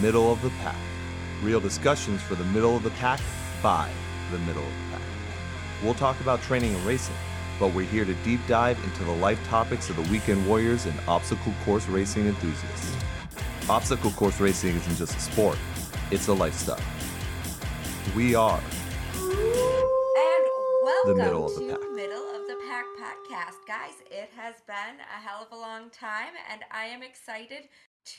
Middle of the Pack. Real discussions for the middle of the pack by the middle of the pack. We'll talk about training and racing, but we're here to deep dive into the life topics of the weekend warriors and obstacle course racing enthusiasts. Obstacle course racing isn't just a sport, it's a lifestyle. We are And welcome middle of the pack. Middle of the Pack podcast. Guys, it has been a hell of a long time, and I am excited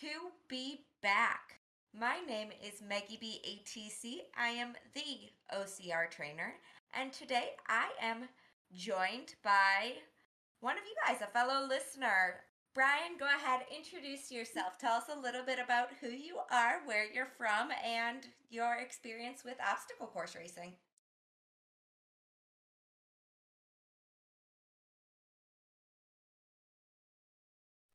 to be back. My name is Maggie B. ATC. I am the OCR trainer, and today I am joined by one of you guys, a fellow listener. Brian, go ahead, introduce yourself. Tell us a little bit about who you are, where you're from, and your experience with obstacle course racing.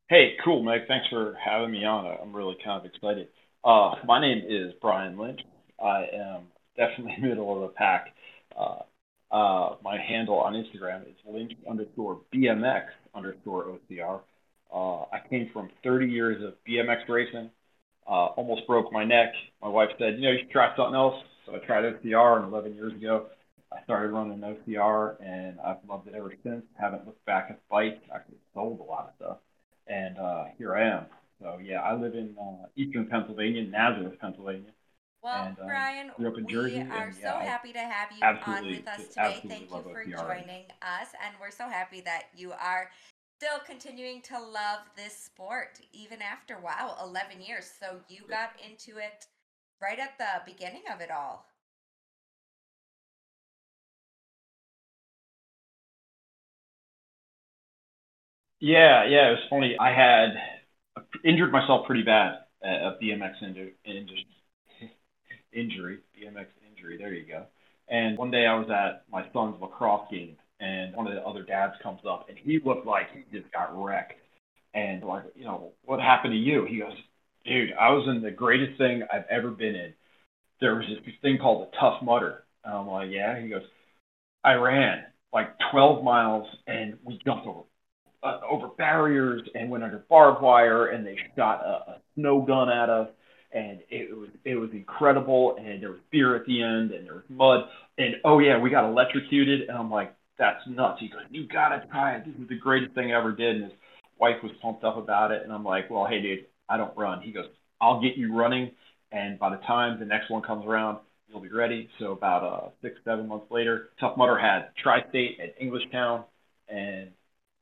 Hey, cool, Meg. Thanks for having me on. I'm really kind of excited. Uh, my name is Brian Lynch. I am definitely middle of the pack. Uh, uh, my handle on Instagram is Lynch underscore BMX underscore OCR. Uh, I came from 30 years of BMX racing. Uh, almost broke my neck. My wife said, you know, you should try something else. So I tried OCR, and 11 years ago, I started running OCR, and I've loved it ever since. Haven't looked back at bikes. Actually, sold a lot of stuff and uh, here I am. So yeah, I live in uh, eastern Pennsylvania, Nazareth, Pennsylvania. Well, And, um, Brian, grew up in we Jersey, are and, so yeah, I happy to have you on with us today. Thank you for joining us, and we're so happy that you are still continuing to love this sport even after wow, 11 years. So you got into it right at the beginning of it all. Yeah, yeah, it was funny. I had injured myself pretty bad at a BMX inju- inju- injury, BMX injury. There you go. And one day I was at my son's lacrosse game, and one of the other dads comes up, and he looked like he just got wrecked. And like, you know, what happened to you? He goes, dude, I was in the greatest thing I've ever been in. There was this thing called the Tough Mudder. And I'm like, yeah. He goes, I ran like 12 miles, and we jumped over uh, over barriers and went under barbed wire, and they shot a, a snow gun at us, and it was it was incredible. And there was beer at the end, and there was mud, and oh yeah, we got electrocuted. And I'm like, that's nuts. He goes, you gotta try it. This is the greatest thing I ever did. And his wife was pumped up about it, and I'm like, well, hey dude, I don't run. He goes, I'll get you running, and by the time the next one comes around. You'll be ready. So about uh, six, seven months later, Tough Mudder had Tri-State at Englishtown, and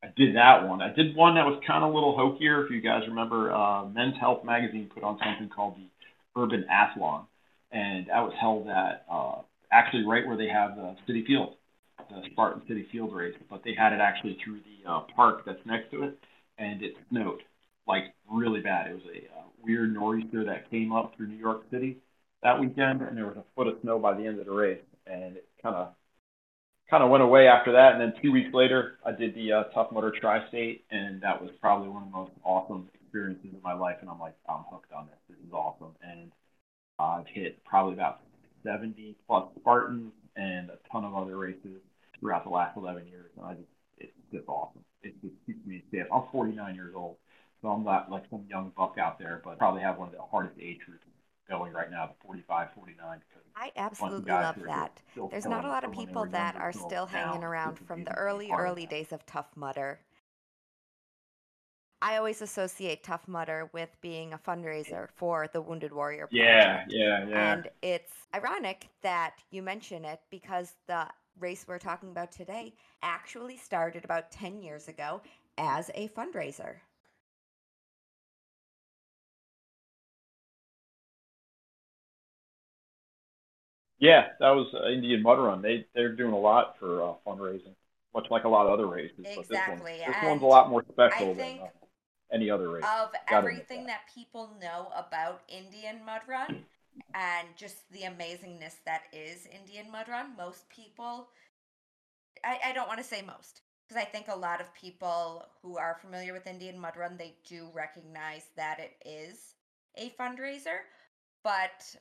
I did that one. I did one that was kind of a little hokier. If you guys remember, uh, Men's Health magazine put on something called the Urbanathlon, and that was held at uh, actually right where they have the Citi Field, the Spartan Citi Field race. But they had it actually through the uh, park that's next to it, and it snowed like really bad. It was a uh, weird nor'easter that came up through New York City that weekend, and there was a foot of snow by the end of the race, and it kind of kind of went away after that. And then two weeks later, I did the uh, Tough Mudder Tri-State, and that was probably one of the most awesome experiences of my life. And I'm like, I'm hooked on this. This is awesome. And I've hit probably about 70 plus Spartans and a ton of other races throughout the last 11 years. And I just, it's just awesome. It just keeps me safe. I'm 49 years old, so I'm not like some young buck out there, but probably have one of the hardest age groups going right now, the 45, 49. I absolutely love that. There's not a lot of from when they people that are till still hanging around from the early, early days of Tough Mudder. I always associate Tough Mudder with being a fundraiser for the Wounded Warrior Yeah, yeah, yeah. And it's ironic that you mention it because the race we're talking about today actually started about 10 years ago as a fundraiser. Yeah, that was uh, Indian Mud Run. They they're doing a lot for uh, fundraising, much like a lot of other races. But Exactly, this, one, this one's a lot more special I than uh, any other race. of Gotta everything that. that people know about Indian Mud Run and just the amazingness that is Indian Mud Run, most people, I, I don't want to say most, because I think a lot of people who are familiar with Indian Mud Run, they do recognize that it is a fundraiser, but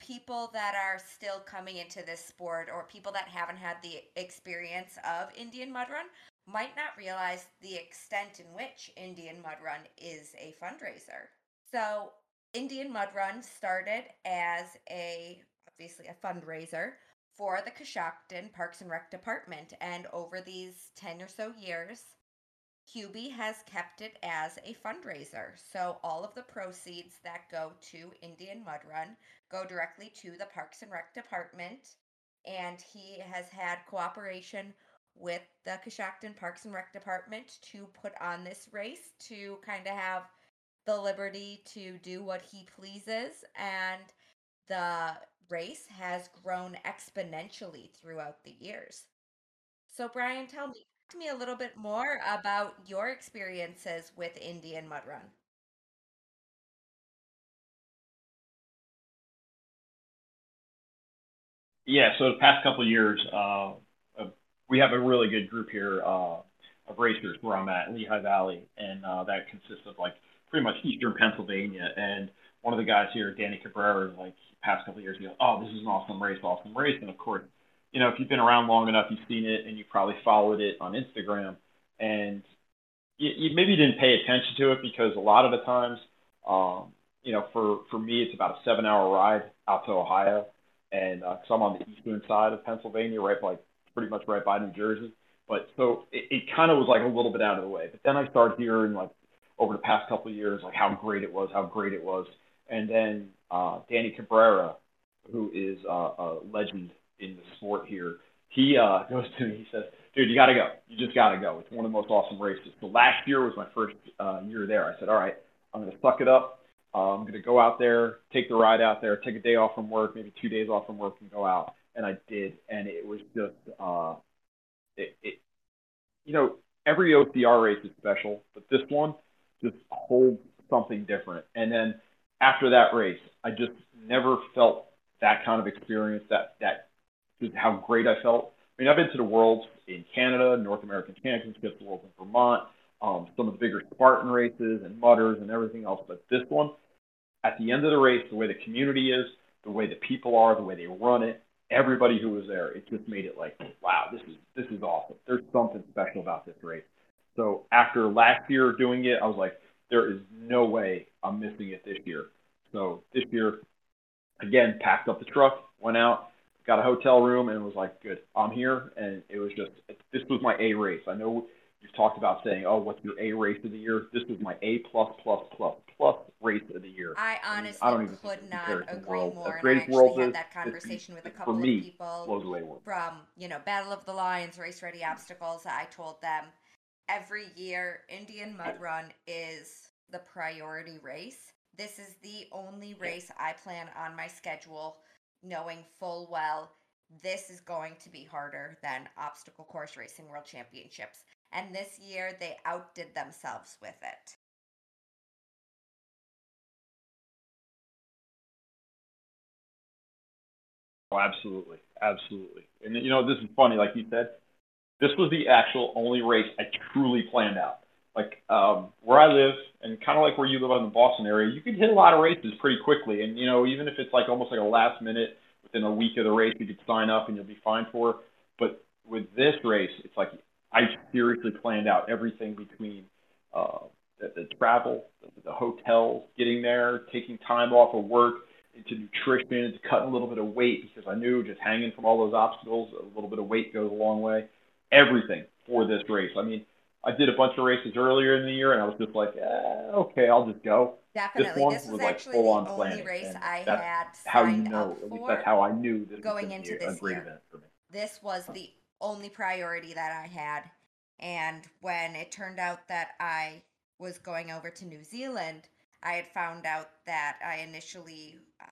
people that are still coming into this sport or people that haven't had the experience of Indian Mud Run might not realize the extent in which Indian Mud Run is a fundraiser. So, Indian Mud Run started as a obviously a fundraiser for the Coshocton Parks and Rec Department, and over these ten or so years, Hubie has kept it as a fundraiser. So all of the proceeds that go to Indian Mud Run go directly to the Parks and Rec Department, and he has had cooperation with the Coshocton Parks and Rec Department to put on this race to kind of have the liberty to do what he pleases and the race has grown exponentially throughout the years. So Brian, tell me me a little bit more about your experiences with Indian Mud Run. Yeah, so the past couple of years, uh, we have a really good group here uh, of racers where I'm at, Lehigh Valley, and uh, that consists of like pretty much eastern Pennsylvania. And one of the guys here, Danny Cabrera, like past couple of years, goes, "Oh, this is an awesome race, awesome race." And of course, you know, if you've been around long enough, you've seen it, and you probably followed it on Instagram, and you, you maybe didn't pay attention to it because a lot of the times, um, you know, for for me, it's about a seven-hour ride out to Ohio, and because uh, I'm on the eastern side of Pennsylvania, right, like pretty much right by New Jersey. But so it, it kind of was like a little bit out of the way. But then I started hearing like over the past couple of years, like how great it was, how great it was. And then uh, Danny Cabrera, who is uh, a legend in the sport here, he uh, goes to me. He says, "Dude, you got to go. You just got to go. It's one of the most awesome races." So last year was my first uh, year there. I said, "All right, I'm going to suck it up. Uh, I'm going to go out there, take the ride out there, take a day off from work, maybe two days off from work, and go out." And I did, and it was just, uh, it, it, you know, every OCR race is special, but this one just holds something different. And then after that race, I just never felt that kind of experience. That that just how great I felt. I mean, I've been to the Worlds in Canada, North American Championships, the Worlds in Vermont, um, some of the bigger Spartan races and mudders and everything else. But this one, at the end of the race, the way the community is, the way the people are, the way they run it, everybody who was there, it just made it like, wow, this is this is awesome. There's something special about this race. So after last year doing it, I was like, there is no way I'm missing it this year. So this year, again, packed up the truck, went out, got a hotel room, and was like, good, I'm here. And it was just, this was my A race. I know you've talked about saying, oh, what's your A race of the year? This was my A plus plus plus plus race of the year. I honestly I, mean, I could not agree more. And I actually had that conversation with a couple of me, people from, you know, Battle of the Lions, Race Ready Obstacles. I told them every year Indian Mud Run is the priority race. This is the only race I plan on my schedule, knowing full well this is going to be harder than Obstacle Course Racing World Championships. And this year they outdid themselves with it. Oh, absolutely, absolutely. And you know, this is funny, like you said, this was the actual only race I truly planned out. Like um, where I live, and kind of like where you live in the Boston area, you can hit a lot of races pretty quickly. And you know, even if it's like almost like a last minute, within a week of the race, you could sign up and you'll be fine for. It. But with this race, it's like I seriously planned out everything between uh, the, the travel, the, the hotels, getting there, taking time off of work, into nutrition, into cutting a little bit of weight because I knew just hanging from all those obstacles, a little bit of weight goes a long way everything for this race. I mean, I did a bunch of races earlier in the year, and I was just like, eh, okay, I'll just go. Definitely, this one this was, was like full the on only race I had how you know, at least that's how I knew this going was into be a this great year. event for me. This was the only priority that I had, and when it turned out that I was going over to New Zealand, I had found out that I initially uh,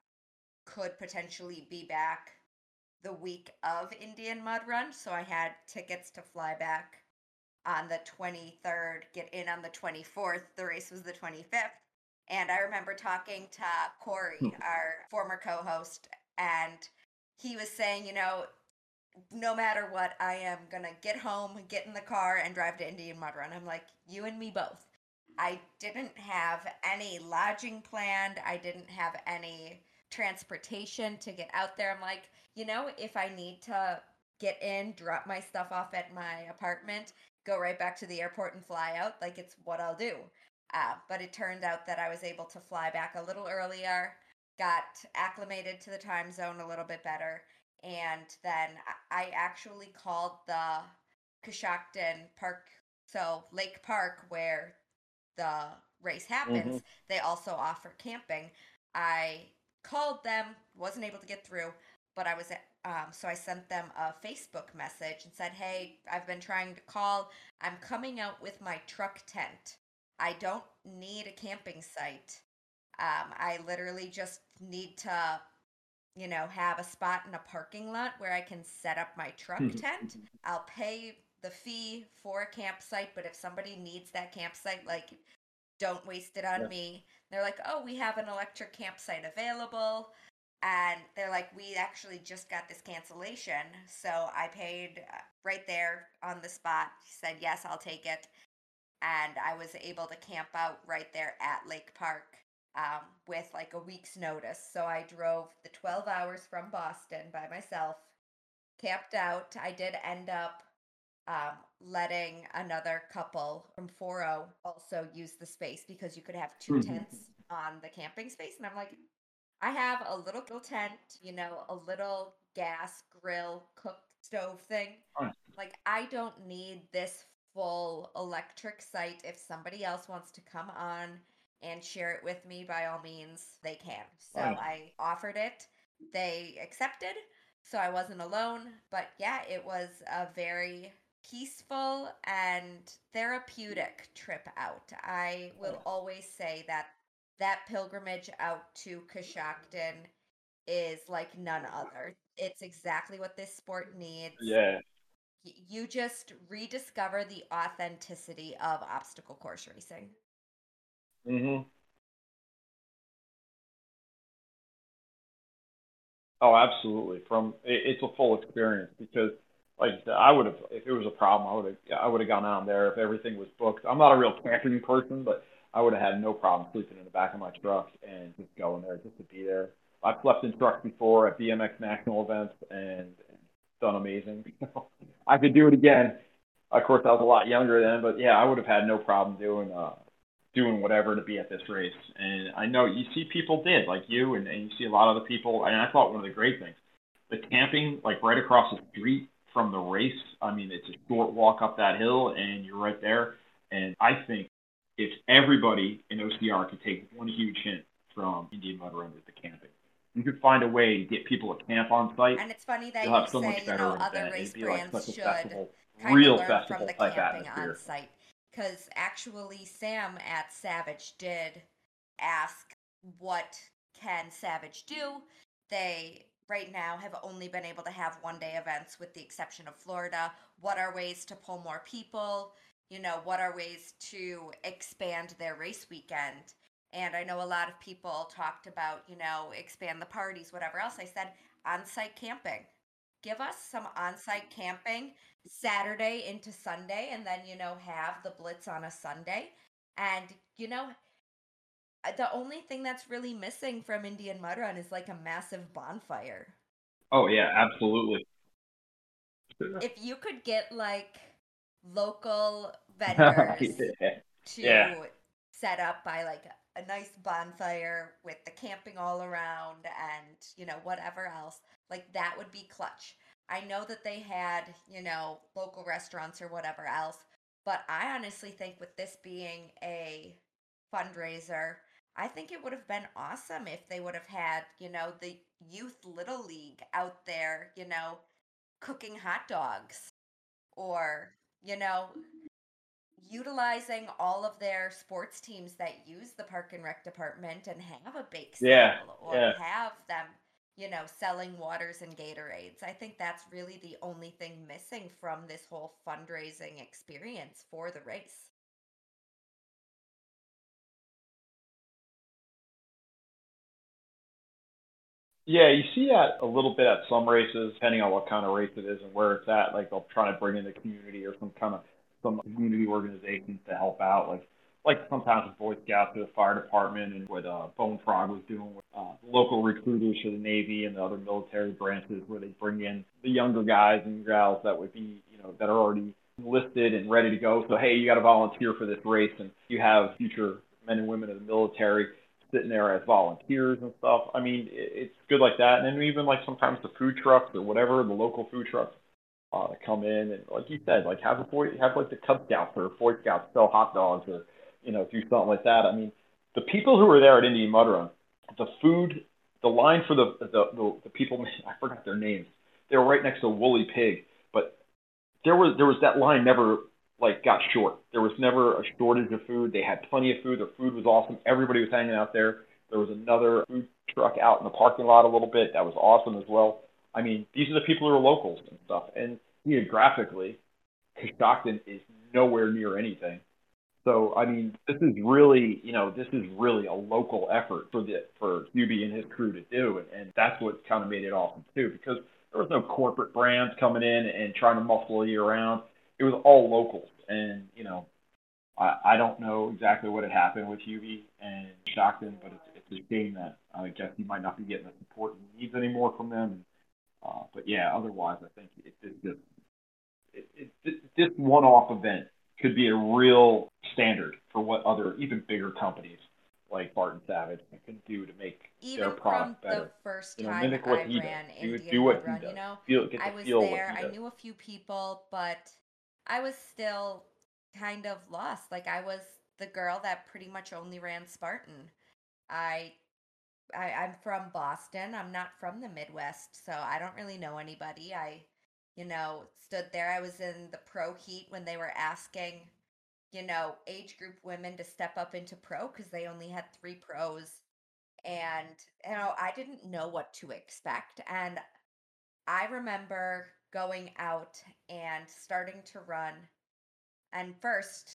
could potentially be back the week of Indian Mud Run. So I had tickets to fly back on the 23rd, get in on the 24th. The race was the 25th. And I remember talking to Corey, hmm. our former co host, and he was saying, you know, no matter what, I am to get home, get in the car, and drive to Indian Mud Run. I'm like, you and me both. I didn't have any lodging planned. I didn't have any transportation to get out there. I'm like, you know, if I need to get in, drop my stuff off at my apartment, go right back to the airport and fly out, like it's what I'll do. Uh, but it turned out that I was able to fly back a little earlier, got acclimated to the time zone a little bit better, and then I actually called the Coshocton Park, so Lake Park, where the race happens. Mm-hmm. They also offer camping. I called them, wasn't able to get through, but I was um, so I sent them a Facebook message and said, "Hey, I've been trying to call. I'm coming out with my truck tent. I don't need a camping site. Um, I literally just need to, you know, have a spot in a parking lot where I can set up my truck tent. I'll pay the fee for a campsite, but if somebody needs that campsite, like, don't waste it on yeah. me." They're like, "Oh, we have an electric campsite available." and they're like we actually just got this cancellation so i paid uh, right there on the spot he said yes i'll take it and i was able to camp out right there at lake park um, with like a week's notice so i drove the 12 hours from boston by myself camped out i did end up um, letting another couple from 4 also use the space because you could have 2 mm-hmm. tents on the camping space and i'm like I have a little, little tent, you know, a little gas grill cook stove thing. Like I don't need this full electric site. If somebody else wants to come on and share it with me, by all means, they can. So I offered it. They accepted. So I wasn't alone. But yeah, it was a very peaceful and therapeutic trip out. I will always say that that pilgrimage out to Coshocton is like none other. It's exactly what this sport needs. Yeah. You just rediscover the authenticity of obstacle course racing. Mhm. Oh, absolutely. From it, it's a full experience because, like I would have, if it was a problem, I would have, I would have gone out there if everything was booked. I'm not a real camping person, but I would have had no problem sleeping in the back of my truck and just going there just to be there. I've slept in trucks before at BMX national events and done amazing. I could do it again. Of course, I was a lot younger then, but yeah, I would have had no problem doing uh, doing whatever to be at this race. And I know you see people did like you, and, and you see a lot of the people. And I thought one of the great things, the camping like right across the street from the race. I mean, it's a short walk up that hill, and you're right there. And I think if everybody in OCR could take one huge hint from Indian Mud Run with the camping, you could find a way to get people to camp on site. And it's funny that you so say, you know, other race brands like should festival, kind real of learn from the camping on site. Because actually, Sam at Savage did ask, what can Savage do? They right now have only been able to have one day events with the exception of Florida. What are ways to pull more people? you know, what are ways to expand their race weekend? And I know a lot of people talked about, you know, expand the parties, whatever else. I said on site camping. Give us some on site camping Saturday into Sunday, and then, you know, have the blitz on a Sunday. And, you know, uh, the only thing that's really missing from Indian Mud Run is like a massive bonfire. Oh, yeah, absolutely. If you could get like local vendors yeah. to yeah. set up by like a, a nice bonfire with the camping all around and you know whatever else like that would be clutch i know that they had you know local restaurants or whatever else but i honestly think with this being a fundraiser i think it would have been awesome if they would have had you know the youth little league out there you know cooking hot dogs or you know, utilizing all of their sports teams that use the park and rec department and have a bake sale yeah, or yeah. have them, you know, selling waters and Gatorades. I think that's really the only thing missing from this whole fundraising experience for the race. Yeah, you see that a little bit at some races, depending on what kind of race it is and where it's at. Like they'll try to bring in the community or some kind of some community organizations to help out. Like like sometimes with Boy Scouts or the fire department and what uh, Bone Frog was doing with uh, local recruiters for the Navy and the other military branches, where they bring in the younger guys and gals that would be you know that are already listed and ready to go. So hey, you got to volunteer for this race, and you have future men and women of the military sitting there as volunteers and stuff. I mean, it's good like that. And then even like sometimes the food trucks or whatever, the local food trucks uh, come in and like you said, like have a boy, have like the Cub Scouts or Boy Scouts sell hot dogs or you know do something like that. I mean, the people who were there at Indian Mud Run, the food, the line for the the the, the people, I forgot their names. They were right next to Wooly Pig, but there was there was that line never like got short. There was never a shortage of food. They had plenty of food. Their food was awesome. Everybody was hanging out there. There was another food truck out in the parking lot a little bit. That was awesome as well. I mean, these are the people who are locals and stuff. And geographically, Coshocton is nowhere near anything. So I mean, this is really, you know, this is really a local effort for the for Hubie and his crew to do, and, and that's what kind of made it awesome too, because there was no corporate brands coming in and trying to muscle you around it was all locals. And, you know, I, I don't know exactly what had happened with Hubie and Coshocton, but it's, it's a shame that I guess he might not be getting the support he needs anymore from them. Uh, but yeah, otherwise, I think it, it just it, it, this one-off event could be a real standard for what other even bigger companies like Spartan Savage can do to make even their product from better. the first You know, time mimic what I he ran does. Do- Indian do what Run, you know, Feel, I was feel there. I knew a few people, but I was still kind of lost. Like I was the girl that pretty much only ran Spartan. I, I I'm from Boston. I'm not from the Midwest, so I don't really know anybody. I, you know, stood there. I was in the pro heat when they were asking, you know, age group women to step up into pro because they only had three pros. And you know, I didn't know what to expect. And I remember going out and starting to run. And first,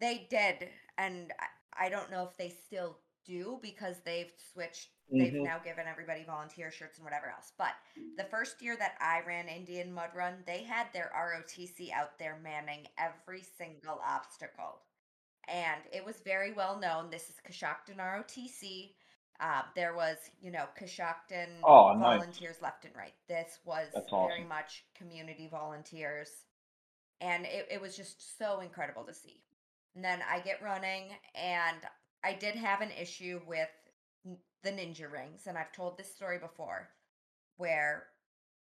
they did. And I, don't know if they still do because they've switched. They've Mhm. now given everybody volunteer shirts and whatever else. But the first year that I ran Indian Mud Run, they had their ROTC out there manning every single obstacle. And it was very well known. This is Coshocton ROTC. Uh, there was, you know, Coshocton Oh, nice. volunteers left and right. This was That's very much community volunteers. And it, it was just so incredible to see. And then I get running, and I did have an issue with the ninja rings. And I've told this story before where,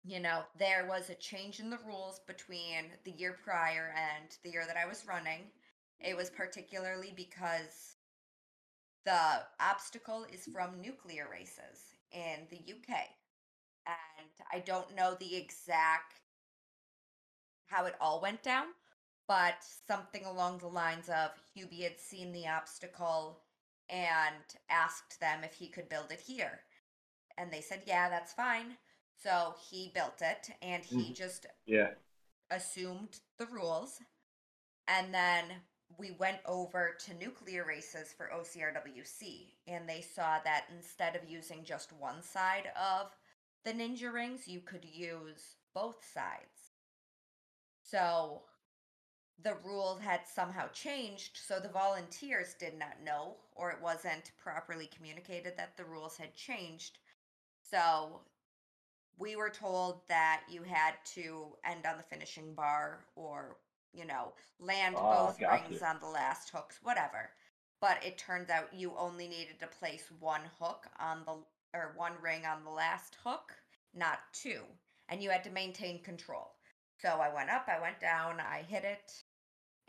you know, there was a change in the rules between the year prior and the year that I was running. It was particularly because the obstacle is from nuclear races in the UK. And I don't know the exact how it all went down, but something along the lines of Hubie had seen the obstacle and asked them if he could build it here. And they said, yeah, that's fine. So he built it and he Mhm. just Yeah. assumed the rules. And then we went over to nuclear races for OCRWC, and they saw that instead of using just one side of the ninja rings, you could use both sides. So the rule had somehow changed, so the volunteers did not know, or it wasn't properly communicated that the rules had changed. So we were told that you had to end on the finishing bar or, you know, land Ah, both rings on the last hooks, whatever. But it turns out you only needed to place one hook on the or one ring on the last hook, not two. And you had to maintain control. So I went up, I went down, I hit it,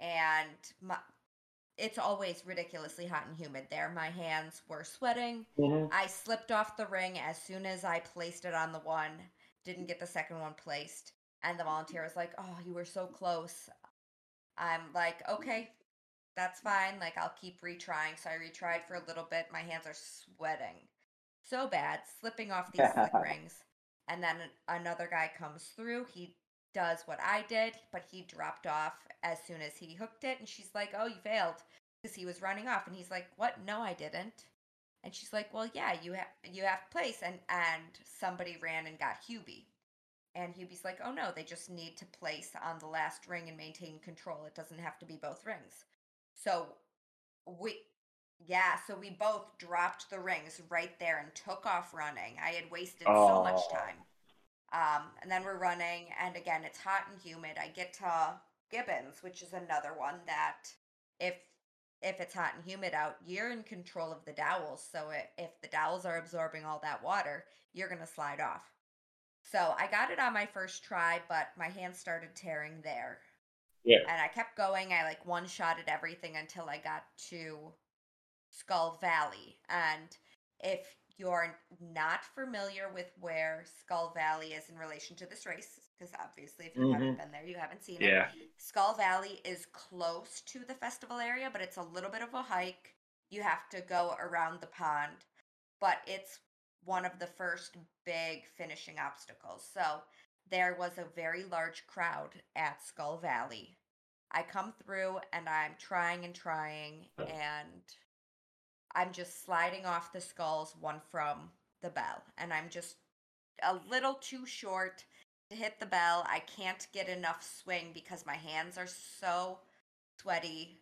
and my, it's always ridiculously hot and humid there. My hands were sweating. Mhm. I slipped off the ring as soon as I placed it on the one, didn't get the second one placed. And the volunteer was like, Oh, you were so close. I'm like, Okay, that's fine. Like, I'll keep retrying. So I retried for a little bit. My hands are sweating so bad, slipping off these slick rings. And then another guy comes through. He does what I did, but he dropped off as soon as he hooked it. And she's like, Oh, you failed because he was running off. And he's like, What? No, I didn't. And she's like, "Well, yeah, you have you have place." And and somebody ran and got Hubie, and Hubie's like, "Oh no, they just need to place on the last ring and maintain control. It doesn't have to be both rings." So we, yeah, so we both dropped the rings right there and took off running. I had wasted so much Oh. time. Um, and then we're running, and again, it's hot and humid. I get to gibbons, which is another one that if if it's hot and humid out, you're in control of the dowels. So if the dowels are absorbing all that water, you're going to slide off. So I got it on my first try, but my hands started tearing there. Yeah. And I kept going. I like one shot at everything until I got to Skull Valley. And if you're not familiar with where Skull Valley is in relation to this race, because obviously if you mm-hmm. haven't been there, you haven't seen yeah. it. Skull Valley is close to the festival area, but it's a little bit of a hike. You have to go around the pond, but it's one of the first big finishing obstacles. So there was a very large crowd at Skull Valley. I come through and I'm trying and trying and I'm just sliding off the skulls one from the bell and I'm just a little too short to hit the bell. I can't get enough swing because my hands are so sweaty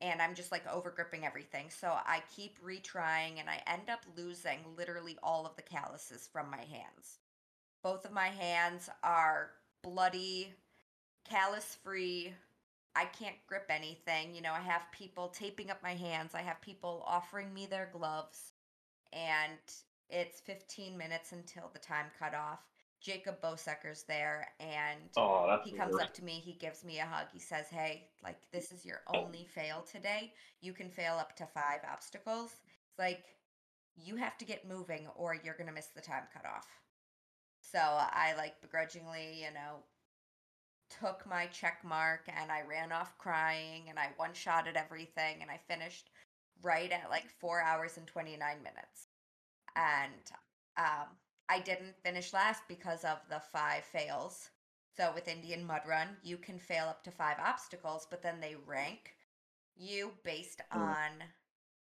and I'm just like over gripping everything. So I keep retrying and I end up losing literally all of the calluses from my hands. Both of my hands are bloody, callus free. I can't grip anything. You know, I have people taping up my hands, I have people offering me their gloves, and it's 15 minutes until the time cut off. Jacob Bosecker's there and oh, he comes up to me, he gives me a hug. He says, Hey, like this is your only fail today. You can fail up to five obstacles. It's like you have to get moving or you're gonna miss the time cutoff. So I like begrudgingly, you know, took my check mark and I ran off crying and I one shot at everything and I finished right at like four hours and 29 minutes. And um, I didn't finish last because of the five fails. So with Indian Mud Run, you can fail up to five obstacles, but then they rank you based mm. on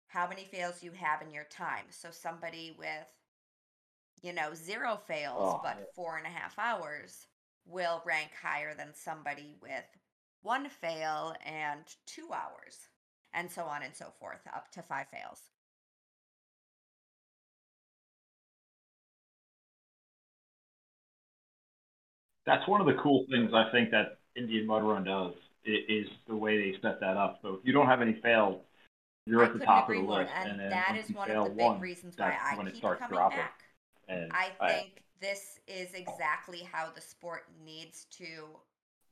how many fails you have in your time. So somebody with, you know, zero fails, oh, but yeah. four and a half hours will rank higher than somebody with one fail and two hours, and so on and so forth, up to five fails. that's one of the cool things I think that Indian Mud Run does is the way they set that up. So if you don't have any fails, you're I at the top of the list, and, and that is one of the big one, reasons why I when keep it starts coming dropping. back. And I, think this is exactly how the sport needs to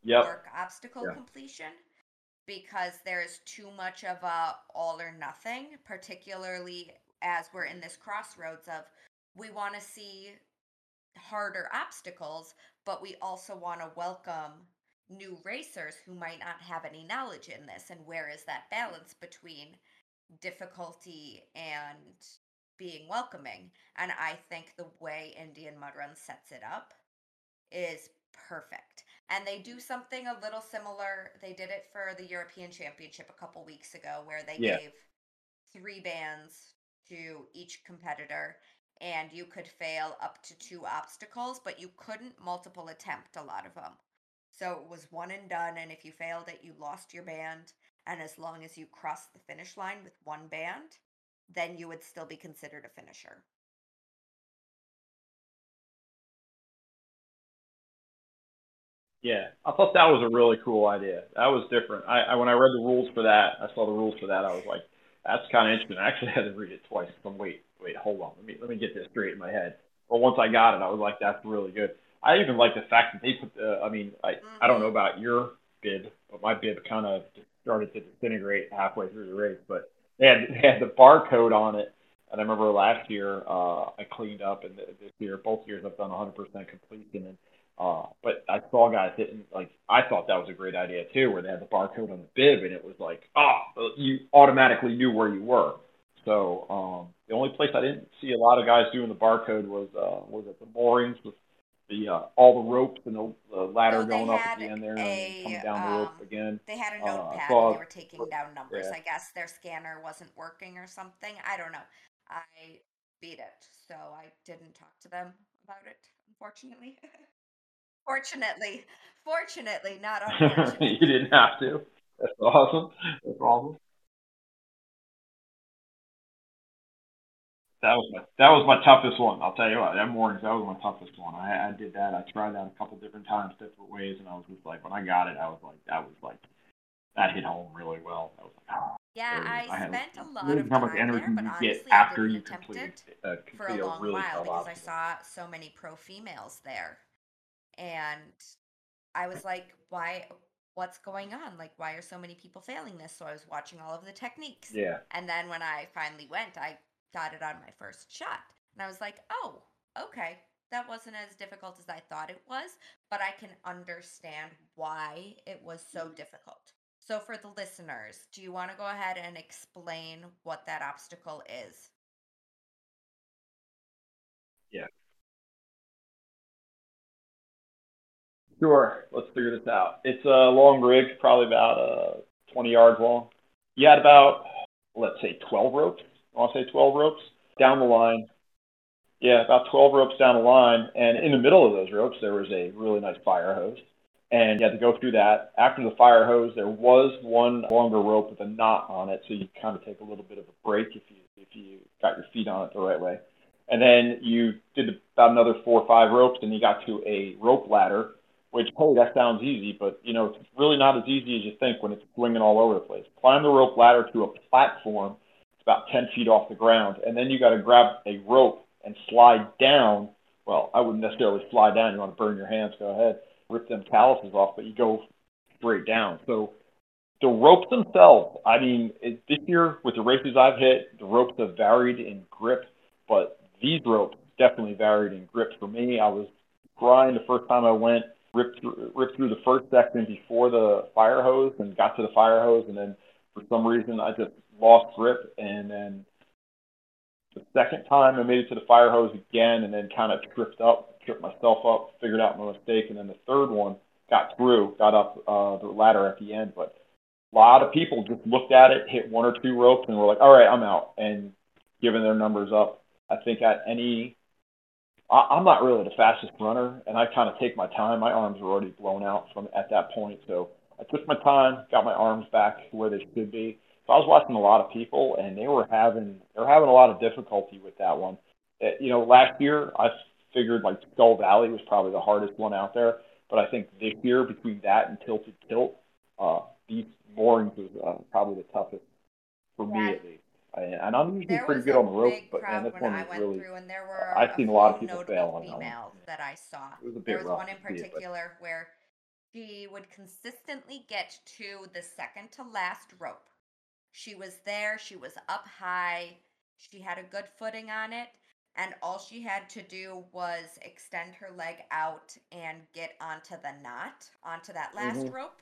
yep. work obstacle yeah. completion because there is too much of a all or nothing, particularly as we're in this crossroads of we want to see harder obstacles, but we also want to welcome new racers who might not have any knowledge in this. And where is that balance between difficulty and being welcoming? And I think the way Indian Mud Run sets it up is perfect. And they do mm-hmm. something a little similar. They did it for the European Championship a couple weeks ago where they yeah. gave three bands to each competitor and you could fail up to two obstacles, but you couldn't multiple attempt a lot of them. So it was one and done, and if you failed it, you lost your band. And as long as you crossed the finish line with one band, then you would still be considered a finisher. Yeah, I thought that was a really cool idea. That was different. I, I when I read the rules for that, I saw the rules for that. I was like, that's kind of interesting. I actually had to read it twice. I'm wait, wait, hold on. Let me let me get this straight in my head. But once I got it, I was like, that's really good. I even like the fact that they put the. I mean, I I don't know mm-hmm. about your bib, but my bib kind of started to disintegrate halfway through the race. But they had they had the barcode on it, and I remember last year uh, I cleaned up, and this year both years I've done 100% completion. And uh, but I saw guys hitting like I thought that was a great idea too, where they had the barcode on the bib, and it was like, oh, you automatically knew where you were. So um, the only place I didn't see a lot of guys doing the barcode was uh, was at the moorings with the uh, all the ropes and the, the ladder so going up at the end there a, and coming down um, the rope again. They had a Uh, notepad saw- and they were taking down numbers. yeah. I guess their scanner wasn't working or something. I don't know. I beat it, so I didn't talk to them about it, unfortunately. Fortunately, fortunately, not unfortunately. you didn't have to. That's awesome. That's awesome. That was my that was my toughest one. I'll tell you what, that morning that was my toughest one. I, I did that. I tried that a couple different times, different ways, and I was just like, when I got it, I was like, that was like that hit home really well. That was like, oh, Yeah, I. I spent a lot of how time much energy there, but you honestly, get I after you complete it uh, for a long really while because I saw so many pro females there. And I was like, why what's going on? Like why are so many people failing this? So I was watching all of the techniques. Yeah. And then when I finally went, I got it on my first shot. And I was like, "Oh, okay. That wasn't as difficult as I thought it was, but I can understand why it was so difficult." So for the listeners, do you want to go ahead and explain what that obstacle is? Yeah. Sure. Let's figure this out. It's a long rig, probably about uh, 20 yards long. You had about, let's say, 12 ropes. Want to say 12 ropes down the line. Yeah, about 12 ropes down the line. And in the middle of those ropes, there was a really nice fire hose. And you had to go through that. After the fire hose, there was one longer rope with a knot on it, so you kind of take a little bit of a break if you if you got your feet on it the right way. And then you did about another four or five ropes, and you got to a rope ladder, which, hey, that sounds easy, but, you know, it's really not as easy as you think when it's swinging all over the place. Climb the rope ladder to a platform, about 10 feet off the ground, and then you got to grab a rope and slide down. Well, I wouldn't necessarily slide down. You want to burn your hands, go ahead, rip them calluses off, but you go straight down. So the ropes themselves, I mean, it, this year with the races I've hit, the ropes have varied in grip, but these ropes definitely varied in grip for me. I was grind the first time I went, ripped through, ripped through the first section before the fire hose and got to the fire hose, and then for some reason I just lost grip, and then the second time I made it to the fire hose again, and then kind of tripped up, tripped myself up, figured out my mistake, and then the third one got through, got up uh, the ladder at the end, but a lot of people just looked at it, hit one or two ropes, and were like, "All right, I'm out," and giving their numbers up. I think at any, I, I'm not really the fastest runner, and I kind of take my time. My arms were already blown out from at that point, so I took my time, got my arms back to where they should be. So I was watching a lot of people, and they were having they were having a lot of difficulty with that one. It, you know, last year I figured like Skull Valley was probably the hardest one out there, but I think this year between that and Tilted Tilt, uh, these moorings was uh, probably the toughest for me at least. I, and I'm usually There pretty good on the ropes, big but man, this one was really through, and there were I've seen a lot of people fail on that one. that I saw. it was a bit There was rough one in see it, but particular where she would consistently get to the second to last rope. She was there, she was up high, she had a good footing on it, and all she had to do was extend her leg out and get onto the knot, onto that last Mhm. rope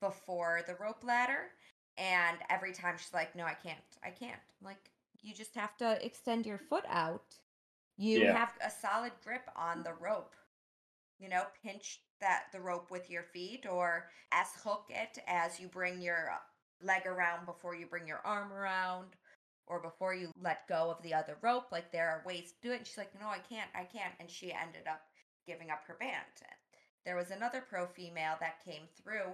before the rope ladder. And every time she's like, No, I can't, I can't. I'm like, you just have to extend your foot out. You Yeah. have a solid grip on the rope you know, pinch that the rope with your feet or S hook it as you bring your uh, leg around before you bring your arm around or before you let go of the other rope. Like there are ways to do it. And she's like, no, I can't, I can't. And she ended up giving up her band. There was another pro female that came through,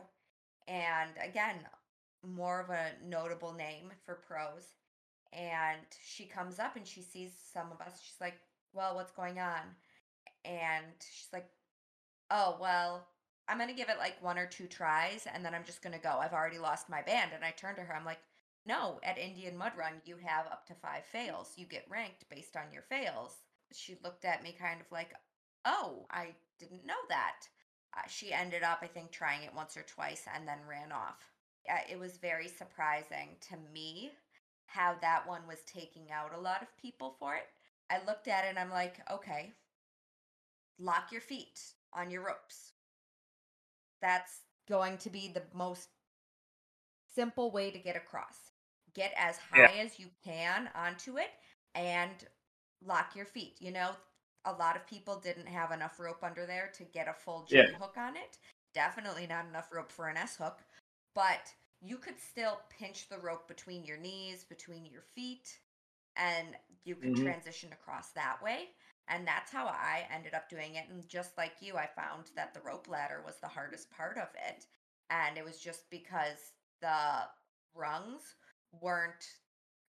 and again, more of a notable name for pros. And she comes up and she sees some of us. She's like, well, what's going on? And she's like, oh, well, I'm going to give it like one or two tries and then I'm just going to go. I've already lost my band. And I turned to her, I'm like, no, at Indian Mud Run, you have up to five fails. You get ranked based on your fails. She looked at me kind of like, oh, I didn't know that. Uh, she ended up, I think, trying it once or twice and then ran off. Uh, it was very surprising to me how that one was taking out a lot of people for it. I looked at it and I'm like, okay, lock your feet on your ropes. That's going to be the most simple way to get across. Get as Yeah. high as you can onto it and lock your feet. You know, a lot of people didn't have enough rope under there to get a full G Yeah. hook on it. Definitely not enough rope for an S hook, but you could still pinch the rope between your knees, between your feet, and you could Mhm. transition across that way. And that's how I ended up doing it. And just like you, I found that the rope ladder was the hardest part of it. And it was just because the rungs weren't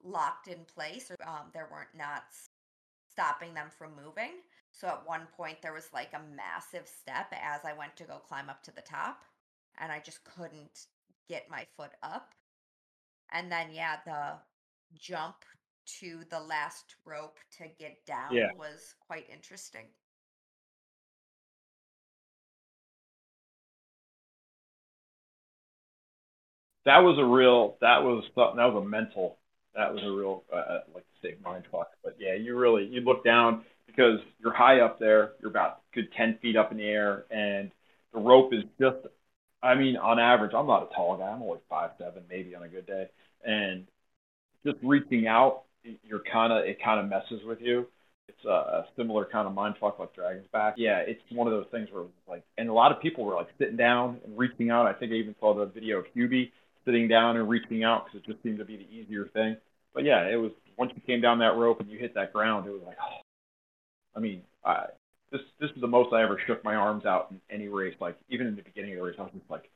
locked in place or um, there weren't knots stopping them from moving. So at one point, there was like a massive step as I went to go climb up to the top, and I just couldn't get my foot up. And then, yeah, the jump to the last rope to get down Yeah. was quite interesting. that was a real that was something that was a mental that was a real uh, uh, like to say mind fuck but yeah you really you look down because you're high up there you're about good 10 feet up in the air and the rope is just i mean on average i'm not a tall guy i'm only five seven maybe on a good day and just reaching out you're kind of it kind of messes with you it's a, a similar kind of mind fuck like dragon's back yeah it's one of those things where like and a lot of people were like sitting down and reaching out i think i even saw the video of hubie sitting down and reaching out because it just seemed to be the easier thing. But yeah, it was once you came down that rope and you hit that ground, it was like, oh. I mean, I, this this is the most I ever shook my arms out in any race. Like even in the beginning of the race, I was just like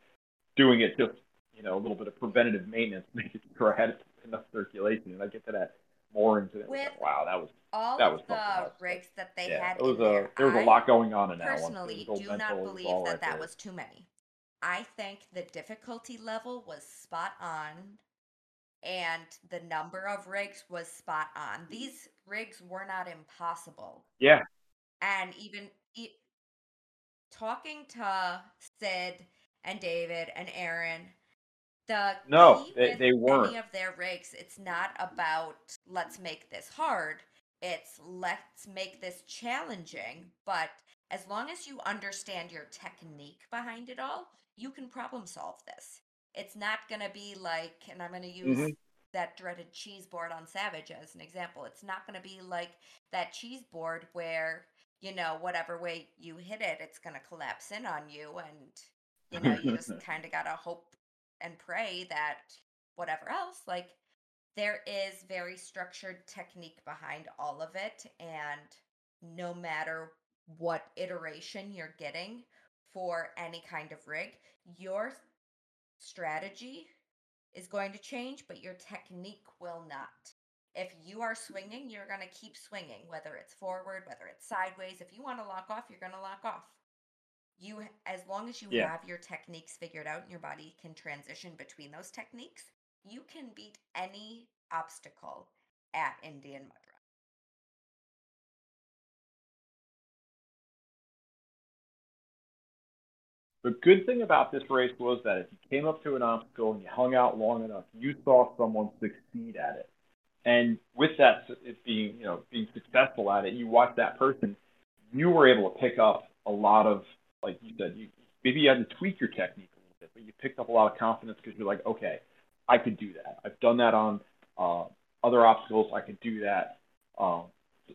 doing it just you know a little bit of preventative maintenance, making sure I had enough circulation. And I get to that moorings and it With wow, that was All that was the rigs that they yeah, had it was in a there, there was a lot going on in that one. personally do not believe that right that there. was too many. I think the difficulty level was spot on and the number of rigs was spot on. These rigs were not impossible. Yeah, And even e- talking to Sid and David and Aaron, the No, they- they weren't. any of their rigs, it's not about let's make this hard. It's let's make this challenging. But as long as you understand your technique behind it all, you can problem solve this. It's not going to be like, and I'm going to use Mhm. that dreaded cheese board on Savage as an example. It's not going to be like that cheese board where, you know, whatever way you hit it, it's going to collapse in on you. And, you know, you just kind of got to hope and pray that whatever else, like, there is very structured technique behind all of it. And no matter what iteration you're getting for any kind of rig, your strategy is going to change, but your technique will not. If you are hmm. swinging, you're going to keep swinging, whether it's forward, whether it's sideways. If you want to lock off, you're going to lock off. You, as long as you Yeah. have your techniques figured out and your body can transition between those techniques, you can beat any obstacle at Indian Mud Run. The good thing about this race was that if you came up to an obstacle and you hung out long enough, you saw someone succeed at it. And with that, it being you know being successful at it, you watched that person. You were able to pick up a lot of, like you said, you maybe you had to tweak your technique a little bit, but you picked up a lot of confidence because you're like, okay, I could do that. I've done that on uh, other obstacles. I could do that. Um,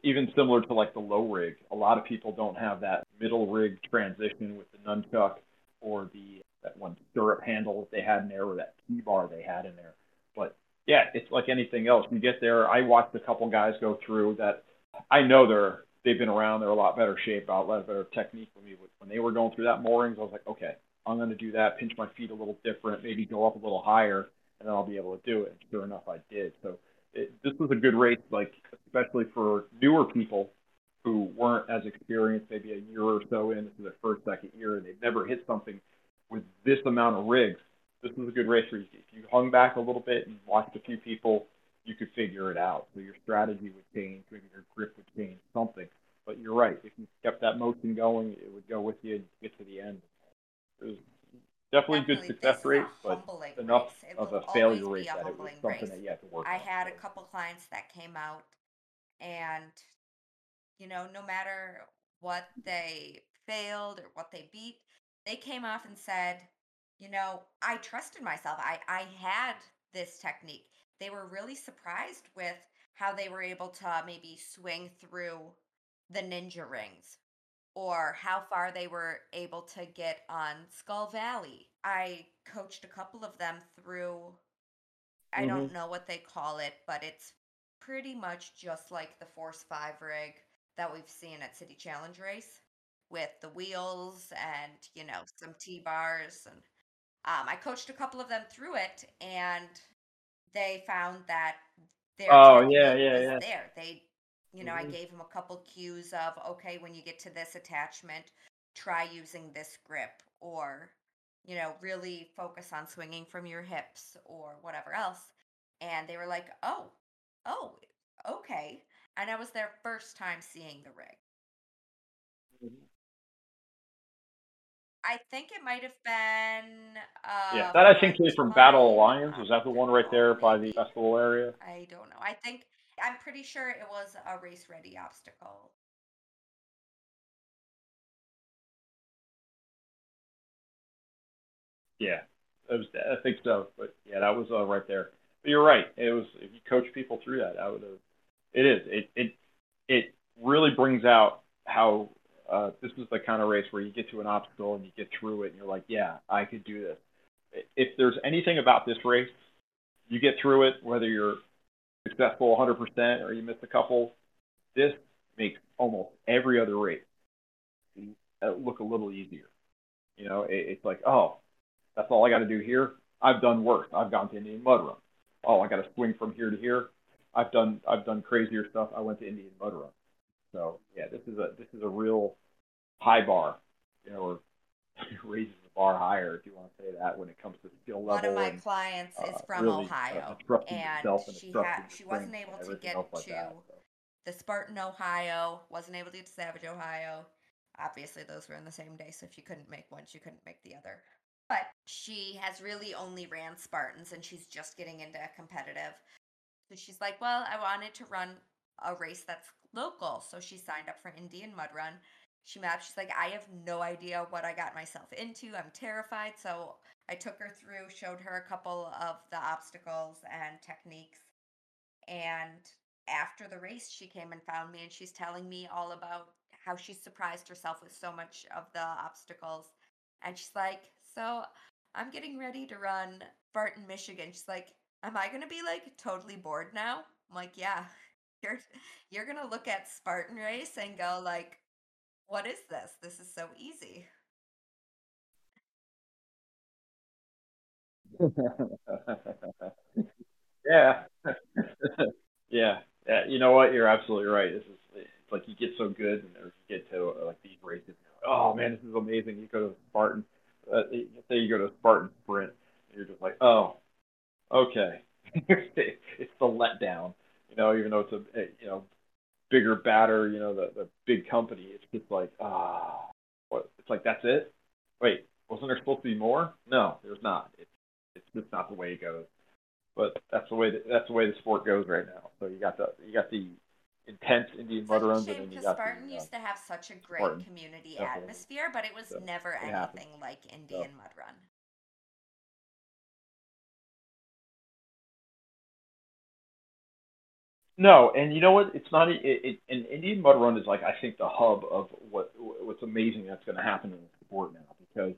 even similar to like the low rig, a lot of people don't have that middle rig transition with the nunchuck or the that one stirrup handle that they had in there or that T bar they had in there. But yeah, it's like anything else. You get there. I watched a couple guys go through that. I know they're they've been around. They're a lot better shape, a lot better technique than me. When they were going through that moorings, I was like, okay, I'm going to do that. Pinch my feet a little different, maybe go up a little higher, and then I'll be able to do it. And sure enough, I did. So it, this was a good race, like especially for newer people who weren't as experienced, maybe a year or so in. This is their first, second year, and they've never hit something with this amount of rigs. This was a good race for you. If you hung back a little bit and watched a few people, you could figure it out. So your strategy would change, maybe your grip would change, something. But you're right. If you kept that motion going, it would go with you and get to the end. It was definitely, a good success this is a rate, but enough race. Of a failure rate a that it was something race. that you had to work I on. had a couple clients that came out, and you know, no matter what they failed or what they beat, they came off and said, you know, I trusted myself. I I had this technique. They were really surprised with how they were able to maybe swing through the ninja rings or how far they were able to get on Skull Valley. I coached a couple of them through I don't know what they call it, but it's pretty much just like the Force 5 rig that we've seen at City Challenge Race with the wheels and, you know, some T-bars and um, I coached a couple of them through it and they found that their Oh, technique yeah, yeah, yeah. there. They you know, I mm-hmm. gave him a couple cues of, okay, when you get to this attachment, try using this grip or, you know, really focus on swinging from your hips or whatever else. And they were like, oh, oh, okay. And that was their first time seeing the rig. I think it might have been. Uh, Yeah, that I think came from Battle Alliance. Was that the one right there by the festival area? I don't know. I think I'm pretty sure it was a race ready obstacle. Yeah, it was. I think so. But yeah, that was uh, right there. But you're right. It was. If you coach people through that, I would have. It is. It it it really brings out how uh, this is the kind of race where you get to an obstacle and you get through it, and you're like, yeah, I could do this. If there's anything about this race, you get through it, whether you're successful 100% or you miss a couple. This makes almost every other race uh, look a little easier. You know, it, it's like, oh, that's all I got to do here. I've done worse. I've gone to Indian Mud Run. Oh, I got to swing from here to here. I've done I've done crazier stuff. I went to Indian Mud Run. So yeah, this is a this is a real high bar, you know, or raises the bar higher if you want to say that when it comes to skill level. One of my and, clients is uh, from really, uh, Ohio, and and she had she wasn't able to get like to that, so. the Spartan, Ohio. Wasn't able to get to Savage, Ohio. Obviously, those were in the same day, so if you couldn't make one, you couldn't make the other. But she has really only ran Spartans, and she's just getting into competitive. So she's like, "Well, I wanted to run a race that's local," so she signed up for Indian Mud Run. She mapped. She's like, "I have no idea what I got myself into. I'm terrified." So I took her through, showed her a couple of the obstacles and techniques, and after the race, she came and found me and she's telling me all about how she surprised herself with so much of the obstacles. And she's like, So I'm getting ready to run Spartan, Michigan. She's like, Am I gonna be like totally bored now? I'm like, Yeah. You're you're gonna look at Spartan race and go like, What is this? This is so easy. yeah. yeah. Yeah. You know what? You're absolutely right. This is it's like you get so good, and or you get to uh, like these races. Oh man, this is amazing. You go to Spartan. Uh, say you go to Spartan Sprint, and you're just like, oh, okay. it's the letdown. You know, even though it's a you know bigger, batter, you know, the the big company. It's just like ah, what? It's like that's it. Wait, wasn't there supposed to be more? No, there's not. It's it's just not the way it goes. But that's the way that, that's the way the sport goes right now. So you got the you got the intense Indian mud Such a runs, and shame then you got Spartan the uh, used to have such a great Spartan, community definitely. atmosphere, but it was So, never it anything like Indian Mud Run. No, and you know what? It's not. It, it, an Indian Mud Run is like I think the hub of what what's amazing that's going to happen in the sport now because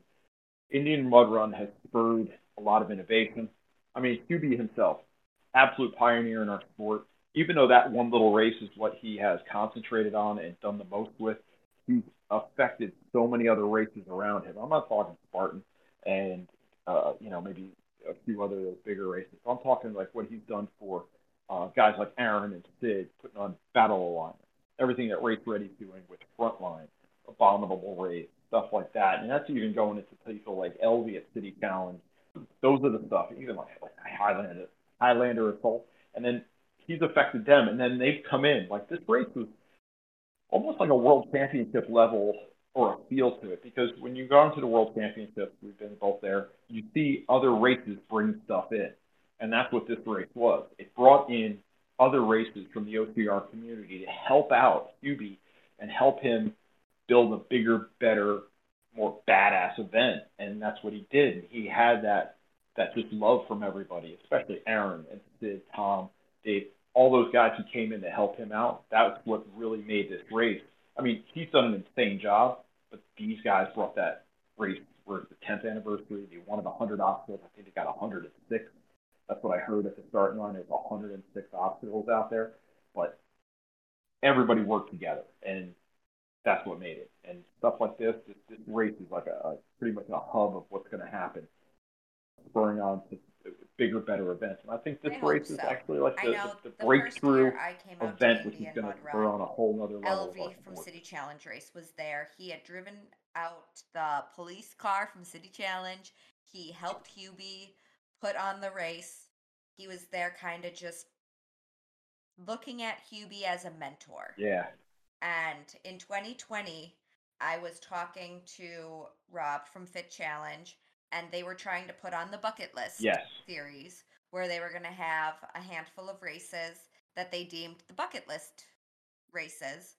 Indian Mud Run has spurred a lot of innovation. I mean, Hubie himself, absolute pioneer in our sport. Even though that one little race is what he has concentrated on and done the most with, he's affected so many other races around him. I'm not talking Spartan and uh, you know maybe a few other bigger races. I'm talking like what he's done for uh, guys like Aaron and Sid putting on Battle Alliance, everything that Race Ready's doing with Frontline, Abominable Race, stuff like that. And that's even going into people like Elvie at City Challenge. Those are the stuff, even like, like Highlander, Highlander Assault. And then he's affected them. And then they've come in. Like this race was almost like a world championship level or a feel to it because when you go into the world championships, we've been both there, you see other races bring stuff in. And that's what this race was. It brought in other races from the OCR community to help out Hubie and help him build a bigger, better, more badass event. And that's what he did. He had that that just love from everybody, especially Aaron and Sid, Tom, Dave, all those guys who came in to help him out. That's what really made this race. I mean, he's done an insane job, but these guys brought that race for the 10th anniversary. They wanted 100 obstacles. I think they got 106. That's what I heard at the starting line. There's 106 obstacles out there, but everybody worked together, and that's what made it. And stuff like this, this, this race is like a, a pretty much a hub of what's going to happen, spurring on to bigger, better events. And I think this I race hope is so. actually like the, the, the the breakthrough event, which is going to Run, on a whole nother level. LV from. City Challenge Race was there. He had driven out the police car from City Challenge. He helped Hubie put on the race. He was there kind of just looking at Hubie as a mentor. Yeah, And in 2020, I was talking to Rob from Fit Challenge, and they were trying to put on the bucket list yes, series where they were going to have a handful of races that they deemed the bucket list races.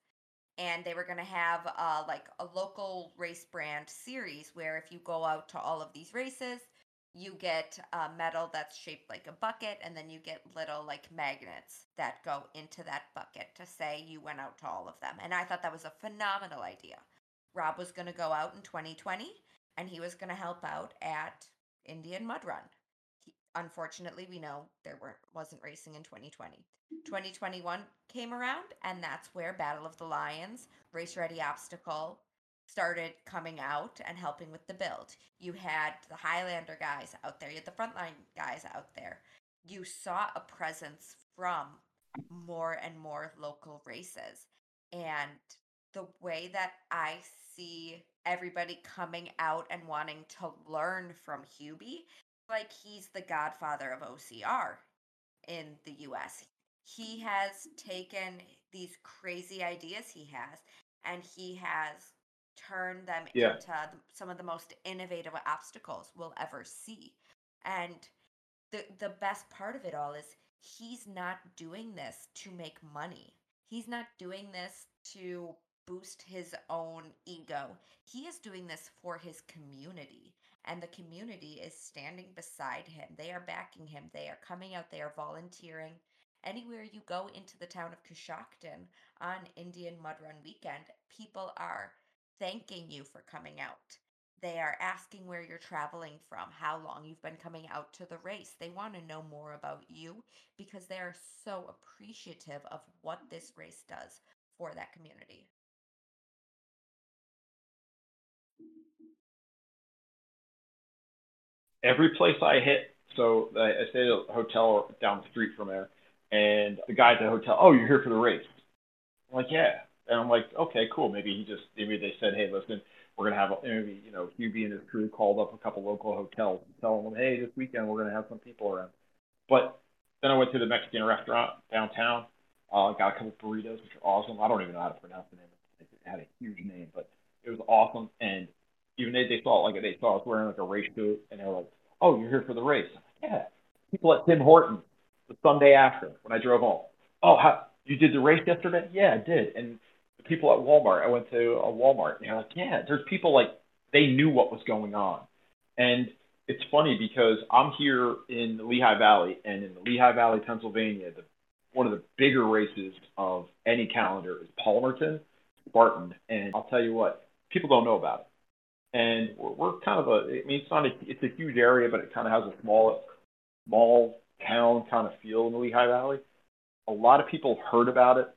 And they were going to have uh, like a local race brand series where if you go out to all of these races, you get a metal that's shaped like a bucket, and then you get little like magnets that go into that bucket to say you went out to all of them. And I thought that was a phenomenal idea. Rob was going to go out in 2020 and he was going to help out at Indian Mud Run. He, unfortunately, we know there weren't wasn't racing in 2020. 2021 came around, and that's where Battle of the Lions, Race Ready Obstacle started coming out and helping with the build. You had the Highlander guys out there, you had the frontline guys out there. You saw a presence from more and more local races. And the way that I see everybody coming out and wanting to learn from Hubie, like he's the godfather of OCR in the US. He has taken these crazy ideas he has and he has turned them Yeah. into the, some of the most innovative obstacles we'll ever see. And the the best part of it all is he's not doing this to make money. He's not doing this to boost his own ego. He is doing this for his community. And the community is standing beside him. They are backing him. They are coming out. They are volunteering. Anywhere you go into the town of Coshocton on Indian Mud Run weekend, people are thanking you for coming out. They are asking where you're traveling from, how long you've been coming out to the race. They want to know more about you because they are so appreciative of what this race does for that community. every place I hit. So I, stayed at a hotel down the street from there, and the guy at the hotel, oh, you're here for the race? I'm like, yeah. And I'm like, okay, cool. Maybe he just maybe they said, hey, listen, we're gonna have a, maybe you know Hubie and his crew called up a couple local hotels, and telling them, hey, this weekend we're gonna have some people around. But then I went to the Mexican restaurant downtown. Uh, got a couple burritos, which are awesome. I don't even know how to pronounce the name. It had a huge name, but it was awesome. And even they they saw it like they saw I was wearing like a race suit, and they were like, "Oh, you're here for the race?" Like, yeah. People at Tim Hortons the Sunday after when I drove home. Oh, how you did the race yesterday? Yeah, I did. And the people at Walmart, I went to a Walmart, and they're like, "Yeah." There's people like they knew what was going on, and it's funny because I'm here in the Lehigh Valley, and in the Lehigh Valley, Pennsylvania, the one of the bigger races of any calendar is Palmerton, Spartan, and I'll tell you what, people don't know about it and we're, we're kind of a I mean it's not a it's a huge area but it kind of has a small small town kind of feel in the Lehigh Valley. A lot of people heard about it,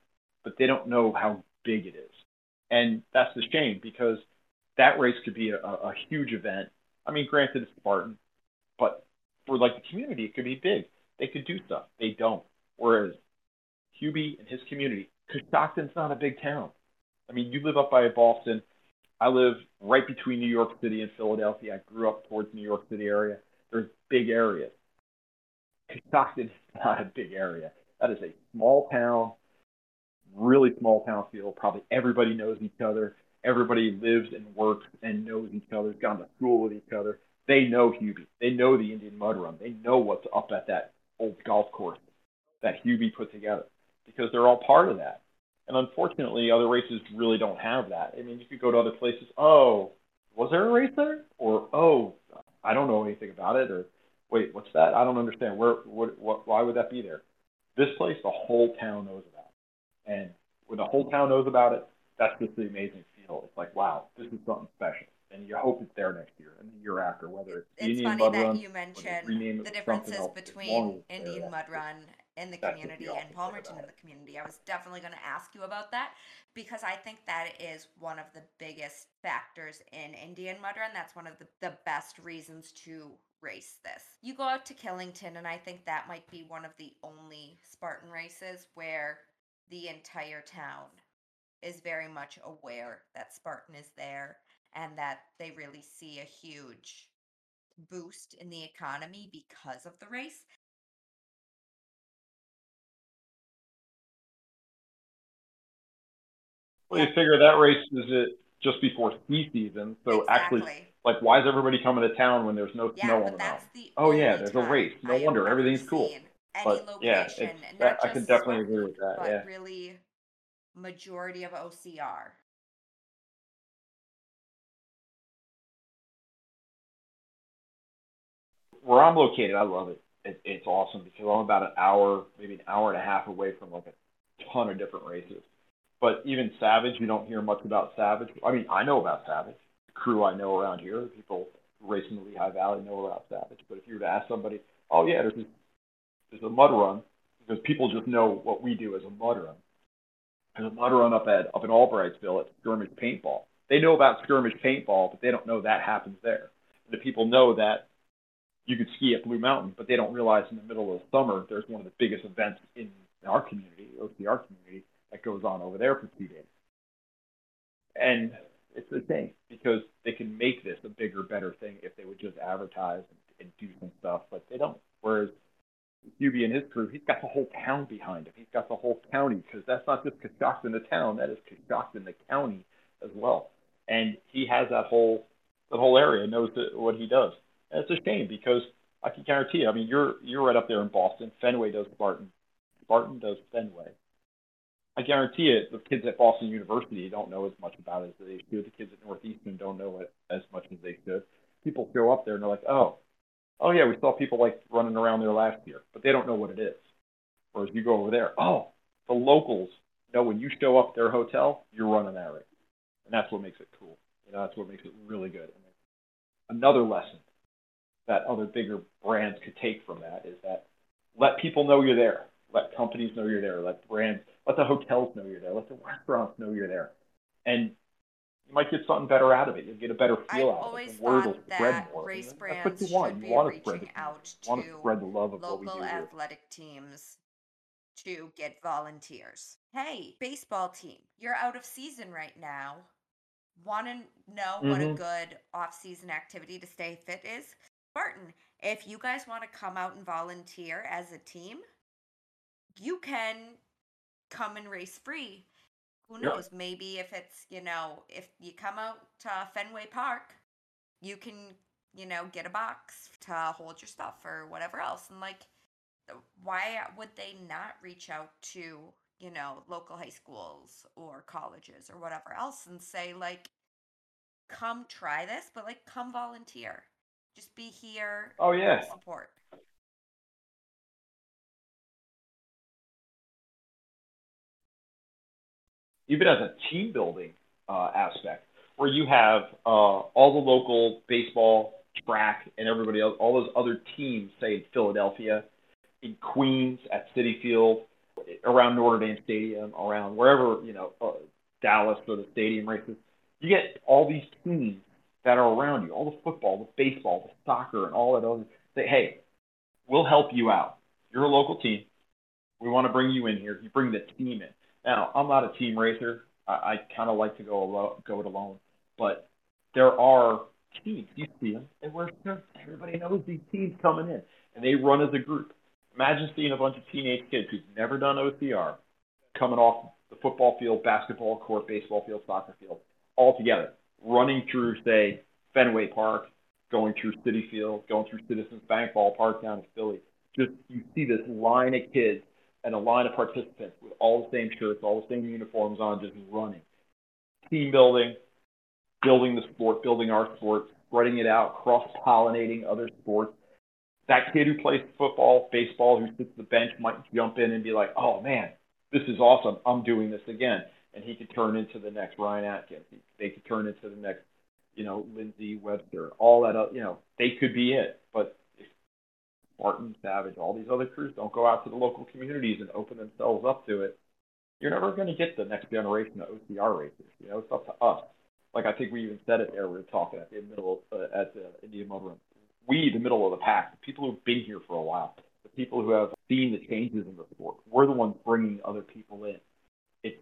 but they don't know how big it is. And that's the shame because that race could be a, a huge event. I mean, granted it's Spartan, but for like the community it could be big. They could do stuff. They don't. Whereas Hubie and his community, Coshocton's not a big town. I mean, you live up by Boston. I live right between New York City and Philadelphia. I grew up towards New York City area. There's big areas. Coshocton is not a big area. That is a small town, really small town feel. Probably everybody knows each other. Everybody lives and works and knows each other, has gone to school with each other. They know Hubie. They know the Indian Mud Run. They know what's up at that old golf course that Hubie put together because they're all part of that. And unfortunately, other races really don't have that. I mean, you could go to other places. Oh, was there a race there? Or oh, I don't know anything about it. Or wait, what's that? I don't understand. Where? What? what why would that be there? This place, the whole town knows about. And when the whole town knows about it, that's just the amazing feel. It's like, wow, this is something special. And you hope it's there next year and the year after, whether it's It's Indian funny Mud that Run you or they mention rename it the differences else, as long between as it's there, Indian Mud. Run in the community and Palmerton in the community. I was definitely going to ask you about that because I think that is one of the biggest factors in Indian Mud Run. That's one of the, the best reasons to race this. You go out to Killington, and I think that might be one of the only Spartan races where the entire town is very much aware that Spartan is there and that they really see a huge boost in the economy because of the race. Well, you figure that race is it just before ski season, so actually, like, why is everybody coming to town when there's no Yeah, snow on the mountain? the Oh yeah, there's a race. No I wonder ever everything's cool. Any But yeah, location, and that I can definitely agree with that. but Yeah. really majority of OCR. Where I'm located, I love it. it. It's awesome because I'm about an hour, maybe an hour and a half away from like a ton of different races. But even Savage, you don't hear much about Savage. I mean, I know about Savage. The crew I know around here, people racing the Lehigh Valley know about Savage. But if you were to ask somebody, oh yeah, there's this, there's a mud run, because people just know what we do as a mud run. There's a mud run up at up in Albrightsville at Skirmish Paintball. They know about Skirmish Paintball, but they don't know that happens there. The people know that you could ski at Blue Mountain, but they don't realize in the middle of the summer there's one of the biggest events in our community, OCR community, that goes on over there for two days. And it's the same because they can make this a bigger, better thing if they would just advertise and, and do some stuff, but they don't. Whereas Hubie and his crew, he's got the whole town behind him. He's got the whole county because that's not just Coshocton, the town, that is Coshocton, the county as well. And he has that whole the whole area knows what he does. And it's a shame because I can guarantee you. I mean, you're you're right up there in Boston. Fenway does Spartan, Spartan does Fenway. I guarantee it. the kids at Boston University don't know as much about it as they should. The kids at Northeastern don't know it as much as they should. People go up there and they're like, oh, oh yeah, we saw people like running around there last year, but they don't know what it is. Whereas if you go over there, oh, the locals know when you show up at their hotel, you're running that race, and that's what makes it cool. You know, that's what makes it really good. And another lesson that other bigger brands could take from that is that let people know you're there. Let companies know you're there. Let brands, let the hotels know you're there. Let the restaurants know you're there. And you might get something better out of it. You'll get a better I've feel out of it. always The word thought will spread that more. race And that's what you want. should You be want to spread reaching out you want to to spread the love of local do here. athletic teams to get volunteers. Hey, baseball team, you're out of season right now. Want to know what a Mhm. good off-season activity to stay fit is? Spartan, if you guys want to come out and volunteer as a team, you can come and race free. Who knows? Maybe if it's, you know, if you come out to Fenway Park, you can, you know, get a box to hold your stuff or whatever else. And like, why would they not reach out to, you know, local high schools or colleges or whatever else and say, like, come try this, but like, come volunteer. Just be here, Oh yeah. support. Even as a team building uh, aspect, where you have uh, all the local baseball, track, and everybody else, all those other teams, say in Philadelphia, in Queens at Citi Field, around Notre Dame Stadium, around wherever you know uh, Dallas or the stadium races, you get all these teams that are around you, all the football, the baseball, the soccer, and all that other. Say, hey, we'll help you out. You're a local team. We want to bring you in here. You bring the team in. Now, I'm not a team racer. I, I kind of like to go alone, go it alone. But there are teams. You see them, and we're everybody knows these teams coming in, and they run as a group. Imagine seeing a bunch of teenage kids who've never done OCR coming off the football field, basketball court, baseball field, soccer field, all together, running through, say, Fenway Park, going through Citi Field, going through Citizens Bank Ballpark down in Philly. Just you see this line of kids and a line of participants with all the same shirts, all the same uniforms on, just running. Team building, building the sport, building our sport, spreading it out, cross pollinating other sports. That kid who plays football, baseball, who sits the bench might jump in and be like, oh man, this is awesome. I'm doing this again. And he could turn into the next Ryan Atkins. They could turn into the next, you know, Lindsey Webster. All that, uh, you know, they could be it. But Spartan, Savage, all these other crews don't go out to the local communities and open themselves up to it, you're never going to get the next generation of OCR racers. You know, it's up to us. Like I think we even said it there. We were talking at the middle uh, at the Indian Run. We, the middle of the pack, the people who've been here for a while, the people who have seen the changes in the sport, we're the ones bringing other people in. It's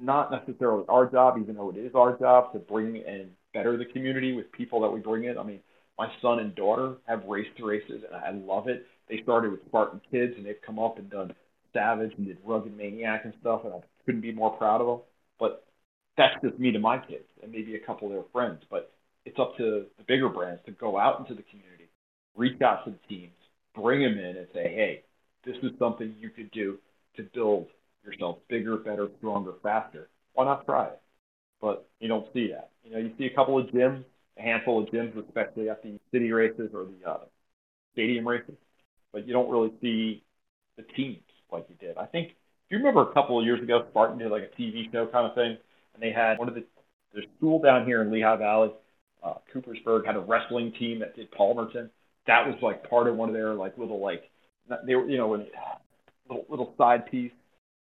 not necessarily our job, even though it is our job, to bring and better the community with people that we bring in. I mean, my son and daughter have raced races, and I love it. They started with Spartan Kids, and they've come up and done Savage and did Rugged Maniac and stuff, and I couldn't be more proud of them. But that's just me to my kids and maybe a couple of their friends. But it's up to the bigger brands to go out into the community, reach out to the teams, bring them in, and say, hey, this is something you could do to build yourself bigger, better, stronger, faster. Why not try it? But you don't see that. You know, you see a couple of gyms a handful of gyms, especially at the city races or the uh, stadium races, but you don't really see the teams like you did. I think if you remember a couple of years ago, Spartan did like a TV show kind of thing, and they had one of the their school down here in Lehigh Valley, uh, Coopersburg had a wrestling team that did Palmerton. That was like part of one of their like little like they were you know little little side piece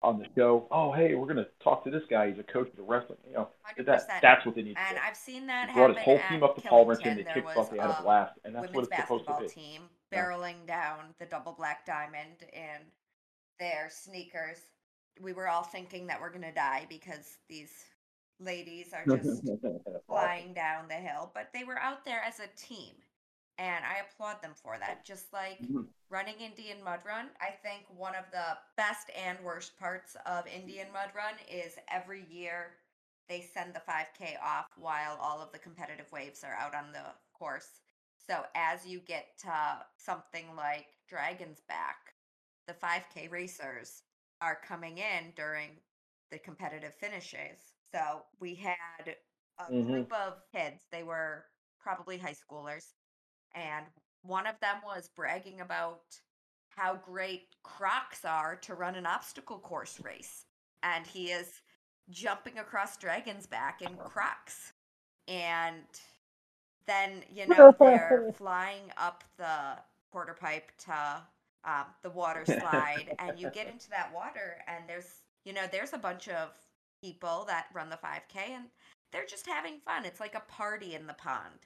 on the show. Oh, hey, we're gonna talk to this guy. He's a coach of the wrestling. You know, 100%. that that's what they need. And to I've seen that he brought his whole team up to Palmerton. They kicked off. They had a blast, and that's what it's supposed to be. team barreling yeah. down the double black diamond in their sneakers. We were all thinking that we're gonna die because these ladies are just flying down the hill, but they were out there as a team and I applaud them for that. Just like mm-hmm. Running Indian Mud Run, I think one of the best and worst parts of Indian Mud Run is every year they send the 5K off while all of the competitive waves are out on the course. So as you get to something like Dragon's Back, the 5K racers are coming in during the competitive finishes. So we had a mm-hmm. group of kids, they were probably high schoolers, and one of them was bragging about how great Crocs are to run an obstacle course race. And he is jumping across Dragon's Back in Crocs. And then, you know, they're flying up the quarter pipe to um, the water slide. and you get into that water, and there's, you know, there's a bunch of people that run the 5K, and they're just having fun. It's like a party in the pond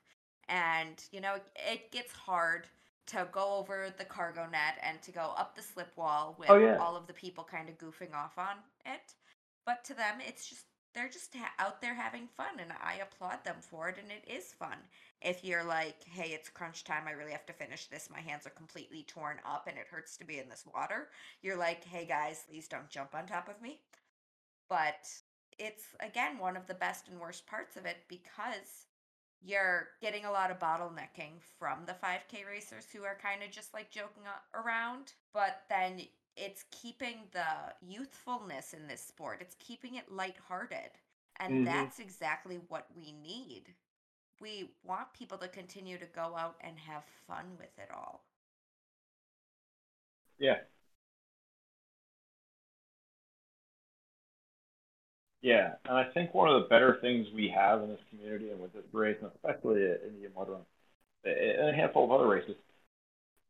and you know it gets hard to go over the cargo net and to go up the slip wall with oh, yeah. all of the people kind of goofing off on it. But to them it's just they're just ha- out there having fun and i applaud them for it and it is fun. If you're like hey it's crunch time i really have to finish this my hands are completely torn up and it hurts to be in this water you're like hey guys please don't jump on top of me. But it's again one of the best and worst parts of it because you're getting a lot of bottlenecking from the 5K racers who are kind of just like joking around, but then it's keeping the youthfulness in this sport. It's keeping it lighthearted. And mm-hmm. that's exactly what we need. We want people to continue to go out and have fun with it all. Yeah, Yeah, and I think one of the better things we have in this community and with this race, and especially in the Mud and a handful of other races,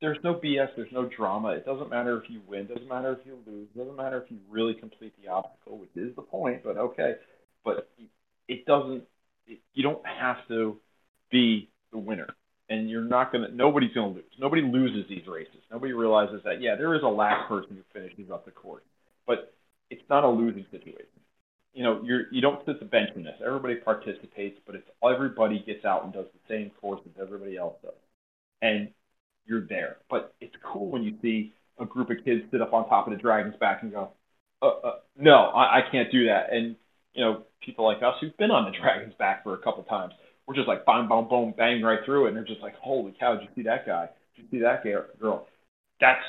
there's no BS, there's no drama. It doesn't matter if you win, doesn't matter if you lose, doesn't matter if you really complete the obstacle, which is the point, but okay. But it doesn't, it, you don't have to be the winner. And you're not going to, nobody's going to lose. Nobody loses these races. Nobody realizes that, yeah, there is a last person who finishes up the course, but it's not a losing situation you know, you're you don't sit the bench in this. Everybody participates, but it's everybody gets out and does the same course as everybody else does, and you're there. But it's cool when you see a group of kids sit up on top of the dragon's back and go, uh, uh, "No, I, I can't do that." And you know, people like us who've been on the dragon's back for a couple times, we're just like, boom, boom, boom, bang right through it, and they're just like, "Holy cow! Did you see that guy? Did you see that girl?" That's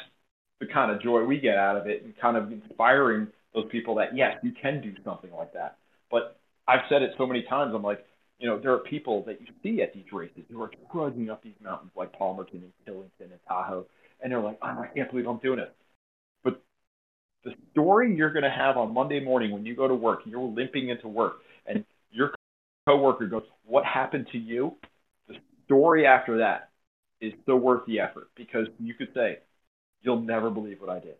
the kind of joy we get out of it, and kind of inspiring those people that yes, you can do something like that. But I've said it so many times. I'm like, you know, there are people that you see at these races who are trudging up these mountains like Palmerton and Killington and Tahoe, and they're like, oh, I can't believe I'm doing it. But the story you're going to have on Monday morning when you go to work, you're limping into work, and your coworker goes, "What happened to you?" The story after that is so worth the effort because you could say, you'll never believe what I did.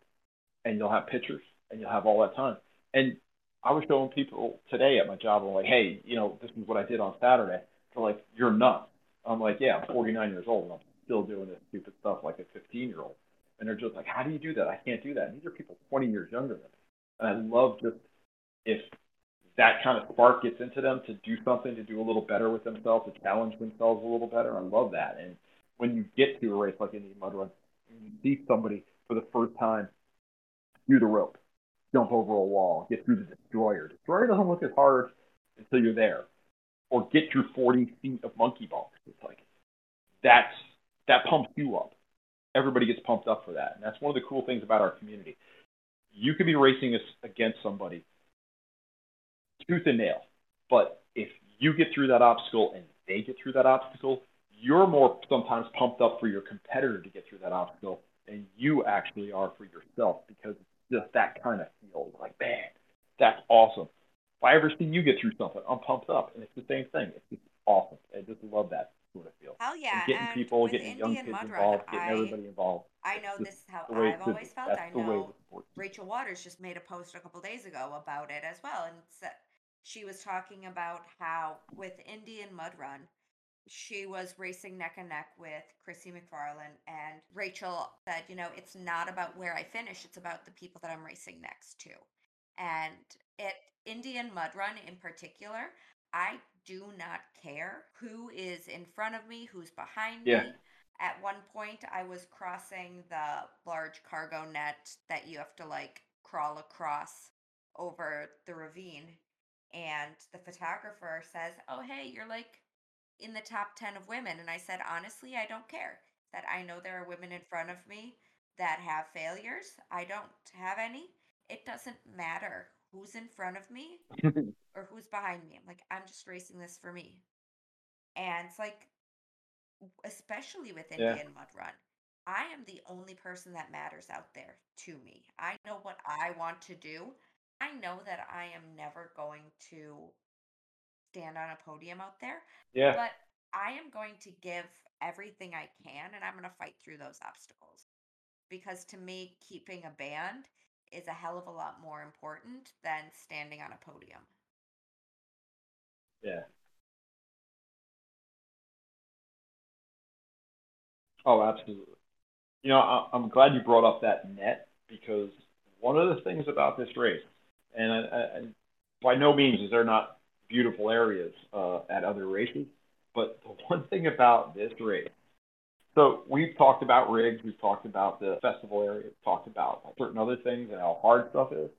And you'll have pictures and you'll have all that time. And I was showing people today at my job, I'm like, hey, you know, this is what I did on Saturday. They're like, you're nuts. I'm like, yeah, I'm 49 years old and I'm still doing this stupid stuff like a 15 year old. And they're just like, how do you do that? I can't do that. And these are people 20 years younger than me. And I love just if that kind of spark gets into them to do something, to do a little better with themselves, to challenge themselves a little better. I love that. And when you get to a race like Indian Mud Run, you see somebody for the first time do the rope, jump over a wall, get through the destroyer. Destroyer doesn't look as hard until you're there, or get through 40 feet of monkey bars. It's like that's that pumps you up. Everybody gets pumped up for that, and that's one of the cool things about our community. You could be racing against somebody tooth and nail, but if you get through that obstacle and they get through that obstacle, you're more sometimes pumped up for your competitor to get through that obstacle than you actually are for yourself because just that kind of feel like, man, that's awesome. If I ever see you get through something, I'm pumped up, and it's the same thing. It's just awesome. I just love that sort of feel. Hell yeah! And getting and people, getting Indian young kids Mud involved, Run, getting I, everybody involved. I know this is how I've always felt. I know the sport should be. Rachel Waters just made a post a couple days ago about it as well, and said she was talking about how with Indian Mud Run, she was racing neck and neck with Chrissy McFarland, and Rachel said, you know, it's not about where I finish; it's about the people that I'm racing next to. And at Indian Mud Run in particular, I do not care who is in front of me, who's behind Yeah. me. At one point, I was crossing the large cargo net that you have to like crawl across over the ravine. And the photographer says, Oh, hey, you're like in the top 10 of women. And I said, Honestly, I don't care. That I know there are women in front of me that have failures. I don't have any. It doesn't matter who's in front of me or who's behind me. I'm like, I'm just racing this for me. And it's like, especially with Yeah. Indian Mud Run, I am the only person that matters out there to me. I know what I want to do. I know that I am never going to stand on a podium out there, Yeah. but I am going to give everything I can and I'm going to fight through those obstacles. Because to me, keeping a band is a hell of a lot more important than standing on a podium. Yeah. Oh, absolutely. You know, I, I'm glad you brought up that net because one of the things about this race, and I, I, by no means is there not beautiful areas uh, at other races, but the one thing about this race, so we've talked about rigs, we've talked about the festival area, we've talked about certain other things and how hard stuff is.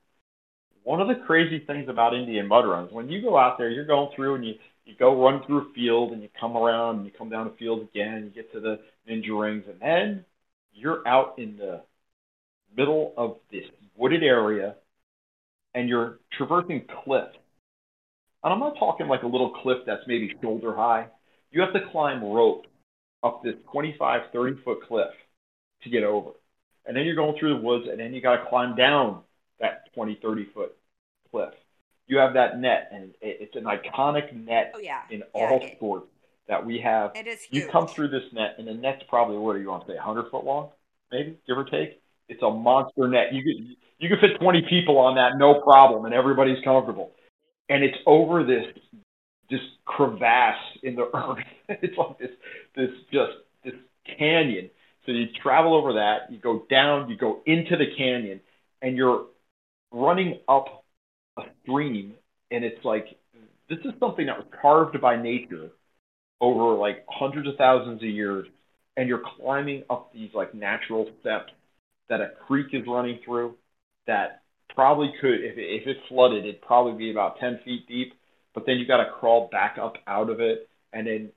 One of the crazy things about Indian mud runs, when you go out there, you're going through and you, you go run through a field and you come around and you come down a field again, you get to the ninja rings, and then you're out in the middle of this wooded area and you're traversing cliffs. And I'm not talking like a little cliff that's maybe shoulder high. You have to climb rope up this 25, 30 foot cliff to get over. And then you're going through the woods and then you got to climb down that 20, 30 foot cliff. You have that net, and it's an iconic net Oh yeah. in yeah, all it- sports that we have. It is huge. You come through this net, and the net's probably what do you want to say, 100 foot long, maybe give or take. It's a monster net. You could you could fit 20 people on that, no problem, and everybody's comfortable. And it's over this this crevasse in the earth. it's like this this just this canyon. So you travel over that, you go down, you go into the canyon, and you're running up a stream, and it's like this is something that was carved by nature over like hundreds of thousands of years, and you're climbing up these like natural steps that a creek is running through that probably could, if it, if it flooded, it'd probably be about 10 feet deep, but then you got to crawl back up out of it, and then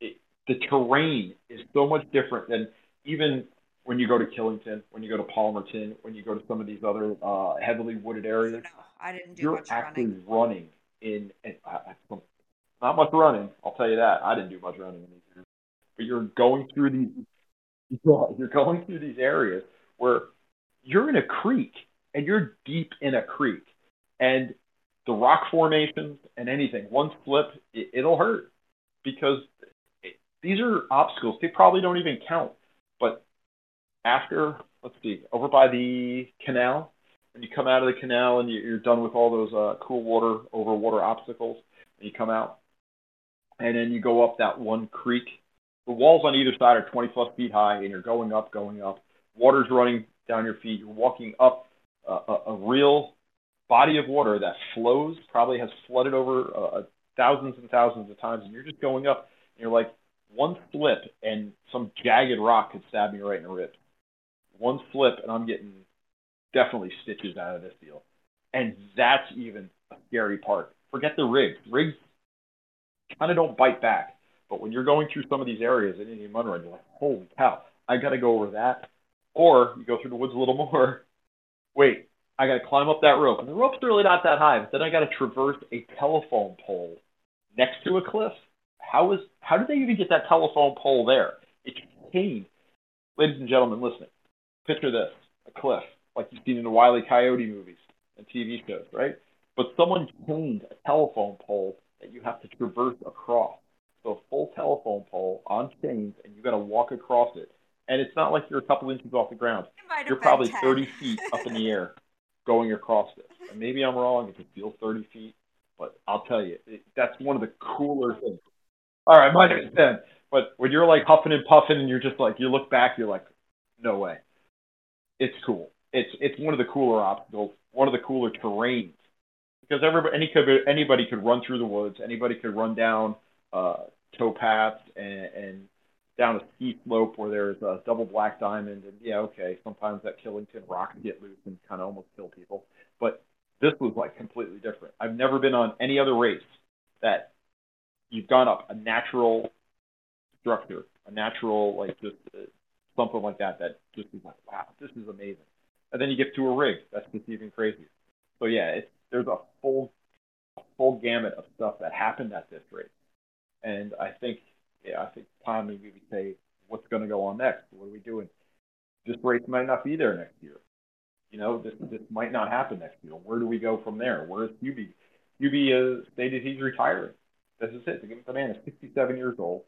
it, the terrain is so much different than even when you go to Killington, when you go to Palmerton, when you go to some of these other uh, heavily wooded areas no, I didn't do you're much actually running. running in, in uh, uh, not much running. I'll tell you that. I didn't do much running in these areas, but you're going through these. You're going through these areas where you're in a creek and you're deep in a creek, and the rock formations and anything. One slip, it, it'll hurt because it, these are obstacles. They probably don't even count. But after, let's see, over by the canal, when you come out of the canal and you're done with all those uh, cool water over water obstacles, and you come out, and then you go up that one creek. The walls on either side are 20 plus feet high, and you're going up, going up. Water's running down your feet. You're walking up a, a, real body of water that flows, probably has flooded over uh, thousands and thousands of times, and you're just going up. And you're like, one slip and some jagged rock could stab me right in the rib. One slip and I'm getting definitely stitches out of this deal. And that's even a scary part. Forget the rigs. Rigs kind of don't bite back. But when you're going through some of these areas in Indian Mud Run, you're like, holy cow, I got to go over that. Or you go through the woods a little more. Wait, I got to climb up that rope. And the rope's really not that high, but then I got to traverse a telephone pole next to a cliff. How is how did they even get that telephone pole there? It's chained. Ladies and gentlemen, listening. Picture this: a cliff, like you've seen in the Wile E. Coyote movies and TV shows, right? But someone chained a telephone pole that you have to traverse across. So a full telephone pole on chains, and you got to walk across it. And it's not like you're a couple inches off the ground. You're probably 10. 30 feet up in the air going across it. And maybe I'm wrong. It could feel 30 feet, but I'll tell you, it, that's one of the cooler things. All right, might have been. But when you're like huffing and puffing and you're just like, you look back, you're like, no way. It's cool. It's it's one of the cooler obstacles, one of the cooler terrains, because everybody any could anybody could run through the woods, anybody could run down uh, towpaths and, and down a steep slope where there's a double black diamond, and yeah, okay, sometimes that Killington rocks get loose and kind of almost kill people, but this was like completely different. I've never been on any other race that you've gone up a natural structure, a natural like just uh, something like that that just is like wow, this is amazing. And then you get to a rig that's just even crazier. So yeah, it's there's a full full gamut of stuff that happened at this race, and I think yeah, I think Tom maybe would say what's going to go on next. What are we doing? This race might not be there next year. You know, this this might not happen next year. Where do we go from there? Where is Hubie? Hubie uh, stated he's retiring. This is it. The man is 67 years old,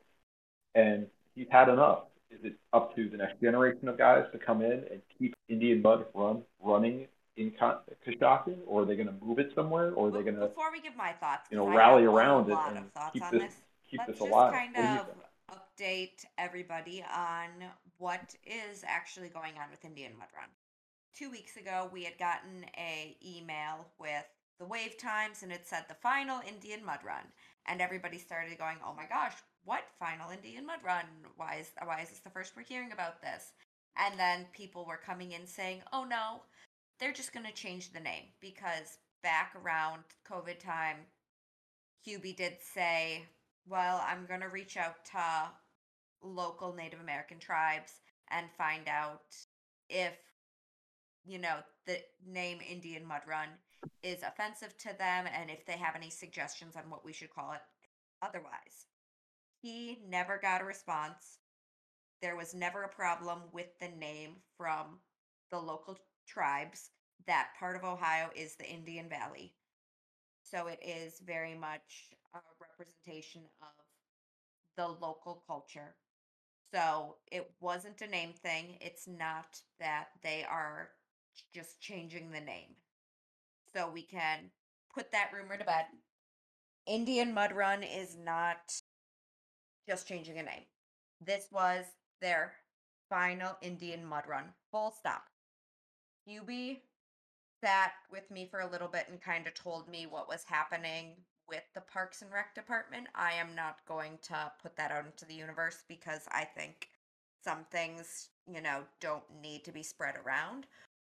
and he's had enough. Is it up to the next generation of guys to come in and keep Indian Mud Run running in Coshocton, or are they going to move it somewhere, or are they going to? Before we give my thoughts, you know, rally around it and keep this, this, keep Let's this alive. Kind of update everybody on what is actually going on with Indian Mud Run. Two weeks ago, we had gotten a email with the wave times, and it said the final Indian Mud Run and everybody started going, "Oh my gosh, what final Indian mud run? Why is why is this the first we're hearing about this?" And then people were coming in saying, "Oh no, they're just going to change the name because back around COVID time, Hubie did say, "Well, I'm going to reach out to local Native American tribes and find out if you know the name Indian Mud Run is offensive to them and if they have any suggestions on what we should call it otherwise. He never got a response. There was never a problem with the name from the local tribes. That part of Ohio is the Indian Valley. So it is very much representation of the local culture. So it wasn't a name thing. It's not that they are just changing the name so we can put that rumor to bed. Indian Mud Run is not just changing a name. This was their final Indian Mud Run. Full stop. Hubie sat with me for a little bit and kind of told me what was happening with the Parks and Rec department. I am not going to put that out into the universe because I think some things, you know, don't need to be spread around.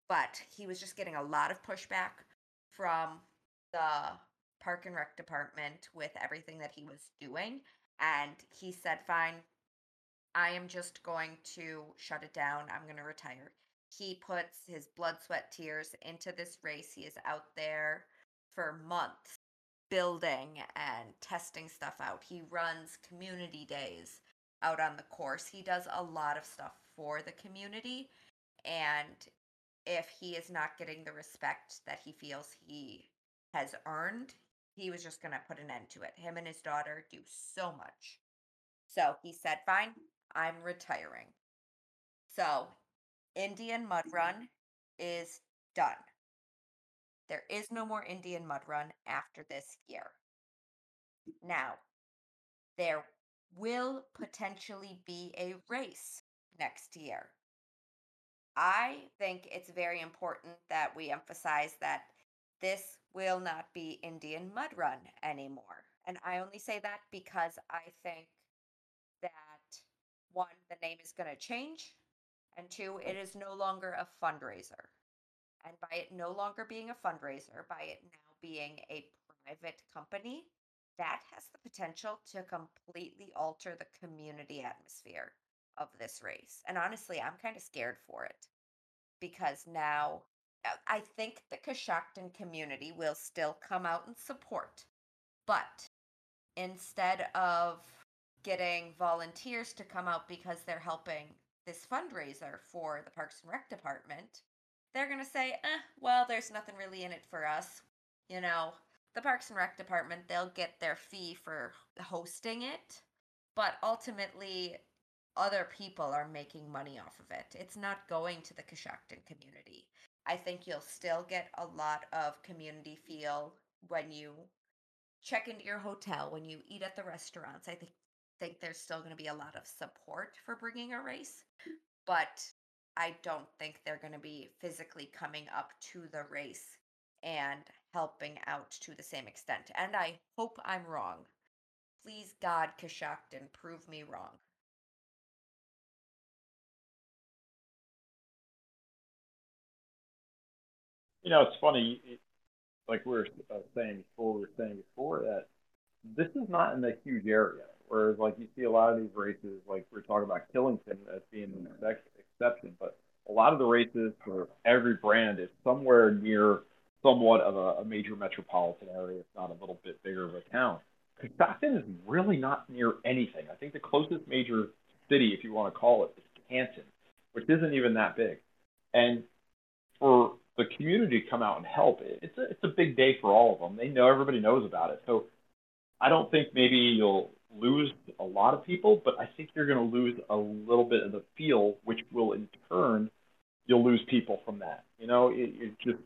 But he was just getting a lot of pushback from the park and rec department with everything that he was doing. And he said, Fine, I am just going to shut it down. I'm going to retire. He puts his blood, sweat, tears into this race. He is out there for months building and testing stuff out. He runs community days out on the course. He does a lot of stuff for the community. And if he is not getting the respect that he feels he has earned, he was just going to put an end to it. Him and his daughter do so much So he said, Fine, I'm retiring. So Indian Mud Run is done. There is no more Indian Mud Run after this year. Now, there will potentially be a race next year. I think it's very important that we emphasize that this will not be Indian Mud Run anymore. And I only say that because I think that one, the name is going to change, and two, it is no longer a fundraiser. And by it no longer being a fundraiser, by it now being a private company, that has the potential to completely alter the community atmosphere of this race. And honestly, I'm kind of scared for it because now uh, I think the Coshocton community will still come out and support. But instead of getting volunteers to come out because they're helping this fundraiser for the Parks and Rec department, they're going to say, eh, well, there's nothing really in it for us. You know, the Parks and Rec department, they'll get their fee for hosting it, but ultimately, other people are making money off of it. It's not going to the Coshocton community. I think you'll still get a lot of community feel when you check into your hotel, when you eat at the restaurants. I think think there's still going to be a lot of support for bringing a race, but I don't think they're going to be physically coming up to the race and helping out to the same extent. And I hope I'm wrong. Please, God, Coshocton, prove me wrong. You know, it's funny, like we were uh, saying before, we were saying before that this is not in a huge area. Whereas, like, you see a lot of these races, like we're talking about Killington as being an exception, but a lot of the races for every brand is somewhere near somewhat of a, a major metropolitan area, if not a little bit bigger of a town. Coshocton is really not near anything. I think the closest major city, if you want to call it, is Canton, which isn't even that big. And for the community to come out and help, it's a, it's a big day for all of them. They know everybody knows about it. So I don't think maybe you'll lose a lot of people, but I think you're going to lose a little bit of the feel, which will in turn you'll lose people from that. You know, it, it just.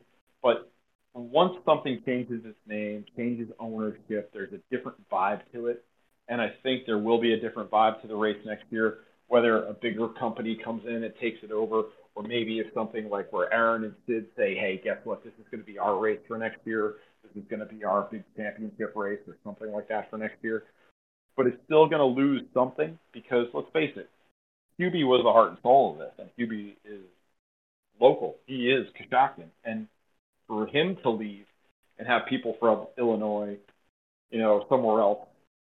But once something changes its name, changes ownership, there's a different vibe to it, and I think there will be a different vibe to the race next year. Whether a bigger company comes in and takes it over, or maybe if something like where Aaron and Sid say, "Hey, guess what? This is going to be our race for next year. This is going to be our big championship race, or something like that for next year." But it's still going to lose something because let's face it, Hubie was the heart and soul of this, and Hubie is local. He is Coshocton, and for him to leave and have people from Illinois, you know, somewhere else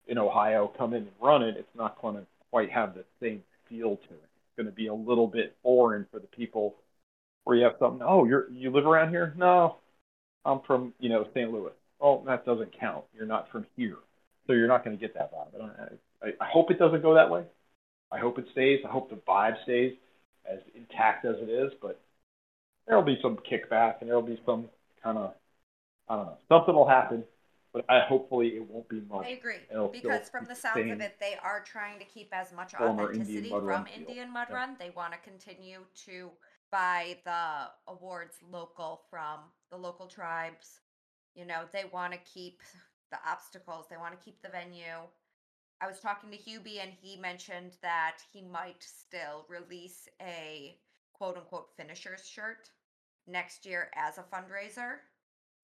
in Ohio come in and run it, it's not going to quite have the same feel to it. It's going to be a little bit foreign for the people where you have something. Oh, you're you live around here? No, I'm from you know St. Louis. Well, that doesn't count. You're not from here, so you're not going to get that vibe. I, I, I hope it doesn't go that way. I hope it stays. I hope the vibe stays as intact as it is. But there'll be some kickback and there'll be some kind of I don't know something will happen, but I hopefully it won't be much. I agree It'll because from the sounds of it, they are trying to keep as much authenticity Indian from Indian Mud Run. Yeah. They want to continue to buy the awards local from the local tribes. You know, they want to keep the obstacles. They want to keep the venue. I was talking to Hubie and he mentioned that he might still release a quote unquote finishers shirt next year as a fundraiser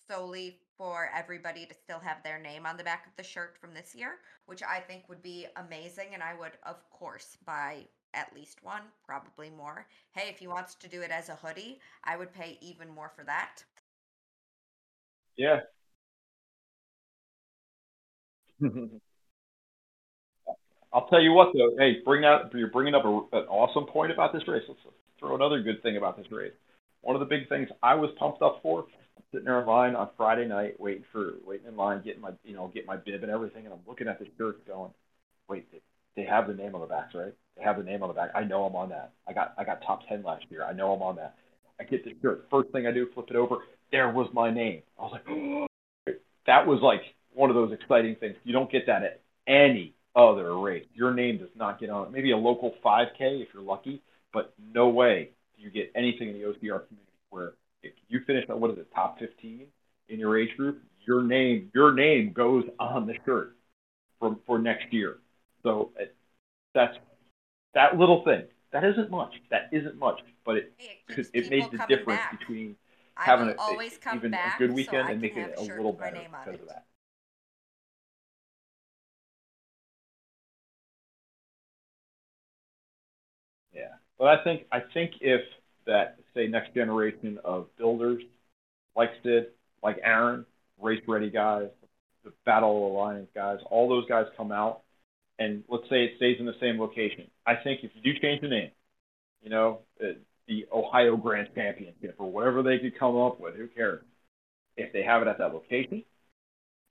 solely for everybody to still have their name on the back of the shirt from this year, which I think would be amazing. And I would, of course, buy at least one, probably more. Hey, if he wants to do it as a hoodie, I would pay even more for that. Yeah. I'll tell you what, though. Hey, bring out you're bringing up a, an awesome point about this race. Let's throw another good thing about this race. One of the big things I was pumped up for, sitting there in line on Friday night, waiting for waiting in line, getting my you know get my bib and everything, and I'm looking at the shirt, going, wait, they, they have the name on the back, right? They have the name on the back. I know I'm on that. I got I got top ten last year. I know I'm on that. I get the shirt. First thing I do, flip it over. There was my name. I was like, that was like one of those exciting things. You don't get that at any other race. Your name does not get on it. Maybe a local 5K if you're lucky, but no way do you get anything in the OCR community where if you finish at what is it, top 15 in your age group, your name your name goes on the shirt for for next year. So it, that's that little thing. That isn't much. That isn't much, but it It, it made the difference back. between having a, even back a good weekend I and making it a little better because of that. But I think I think if that say next generation of builders like Sid, like Aaron, race ready guys, the Battle Alliance guys, all those guys come out, and let's say it stays in the same location. I think if you do change the name, you know, uh, the Ohio Grand Championship or whatever they could come up with, who cares? If they have it at that location,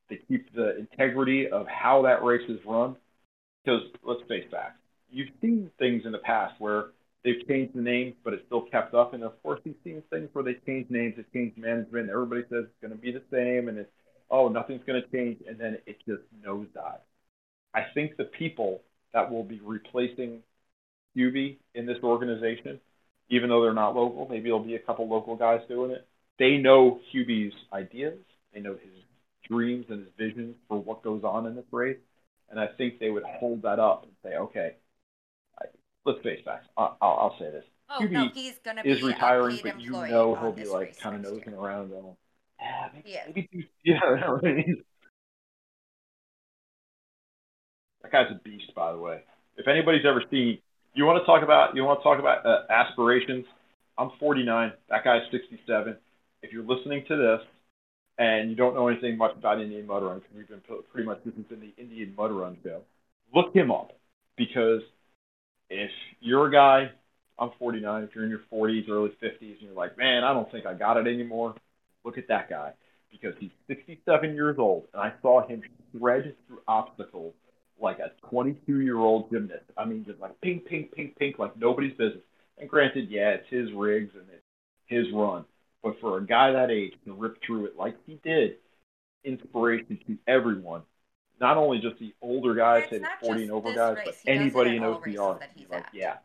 they keep the integrity of how that race is run. Because let's face facts, you've seen things in the past where they've changed the name, but it's still kept up. And of course, you've seen things where they change names, they change management, everybody says it's going to be the same, and it's oh nothing's going to change, and then it just nosedives. I think the people that will be replacing Hubie in this organization, even though they're not local, maybe there'll be a couple local guys doing it. They know Hubie's ideas, they know his dreams and his visions for what goes on in this race, and I think they would hold that up and say, okay, let's face facts. I'll, I'll, I'll say this: Oh no, he's gonna be is retiring, but you know he'll be like kind of nosing year. around, going, yeah, maybe, Yeah. maybe do, yeah. that guy's a beast, by the way. If anybody's ever seen, you want to talk about, you want to talk about uh, aspirations. I'm 49. That guy's 67. If you're listening to this and you don't know anything much about Indian Mud Run, because we've been pretty much this has been the Indian Mud Run show, look him up because if you're a guy, I'm 49. If you're in your 40s, early 50s, and you're like, man, I don't think I got it anymore, look at that guy because he's 67 years old, and I saw him shred through obstacles like a 22 year old gymnast. I mean, just like pink, pink, pink, pink, like nobody's business. And granted, yeah, it's his rigs and it's his run, but for a guy that age to rip through it like he did, inspiration to everyone. Not only just the older guys, say it's the 40 and over guys, race, but he anybody in OCR. like, at. yeah,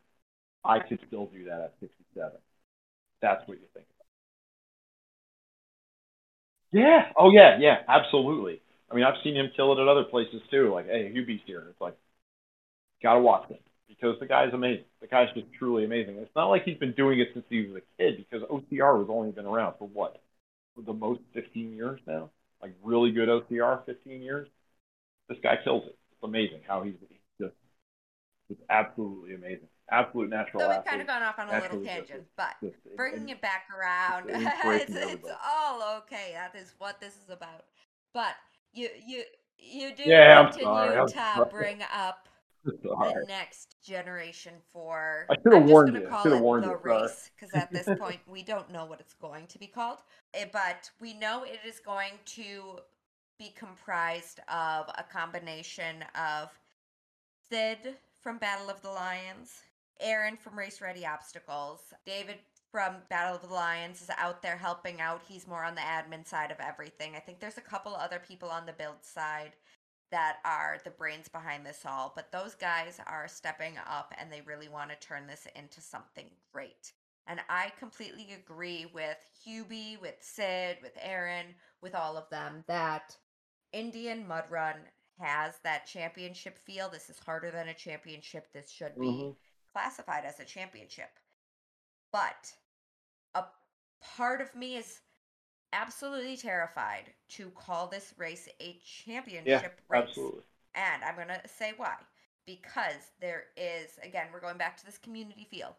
I could still do that at 67. That's what you think. Yeah. Oh yeah. Yeah. Absolutely. I mean, I've seen him kill it at other places too. Like, hey, Hubie's here. And it's like, gotta watch him because the guy's amazing. The guy's just truly amazing. It's not like he's been doing it since he was a kid because OCR has only been around for what, for the most 15 years now. Like really good OCR, 15 years. This guy kills it. It's amazing how he's, he's just, it's absolutely amazing. Absolute natural So we've athlete. kind of gone off on a little tangent, but Just- bringing it back around, it's, it's all okay. That is what this is about. But you you you do Yeah, continue to bring up the next generation for. I should've warned you. Call should've warned the you. Race because at this point we don't know what it's going to be called. Eh, But we know it is going to be comprised of a combination of Sid from Battle of the Lions, Aaron from Race Ready Obstacles, David from Battle of the Lions is out there helping out. He's more on the admin side of everything. I think there's a couple other people on the build side that are the brains behind this all, but those guys are stepping up and they really want to turn this into something great. And I completely agree with Hubie, with Sid, with Aaron, with all of them that Indian Mud Run has that championship feel. This is harder than a championship. This should be Mhm. classified as a championship. But a part of me is absolutely terrified to call this race a championship race. Absolutely. And I'm going to say why. Because there is, again, we're going back to this community feel.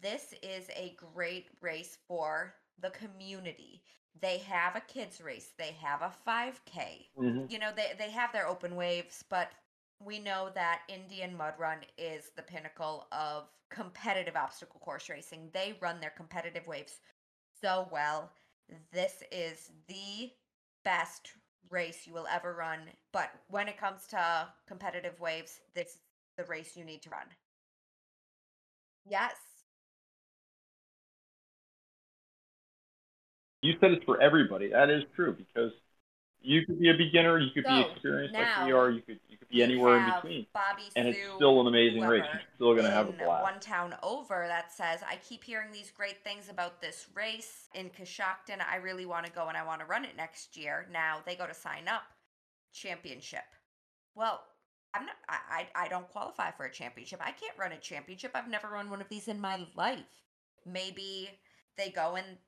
This is a great race for the community. They have a kids race, they have a 5K. Mhm. You know, they, they have their open waves, but we know that Indian Mud Run is the pinnacle of competitive obstacle course racing. They run their competitive waves so well. This is the best race you will ever run. But when it comes to competitive waves, this is the race you need to run. Yes. You said it's for everybody. That is true because you could be a beginner, you could be So, experienced like we are, you could you could be anywhere in between. Bobby And it's still an amazing race. You're still going to have a blast. one town over that says, I keep hearing these great things about this race in Coshocton. I really want to go and I want to run it next year. Now they go to sign up championship. Well, I'm not I I don't qualify for a championship. I can't run a championship. I've never run one of these in my life. Maybe they go and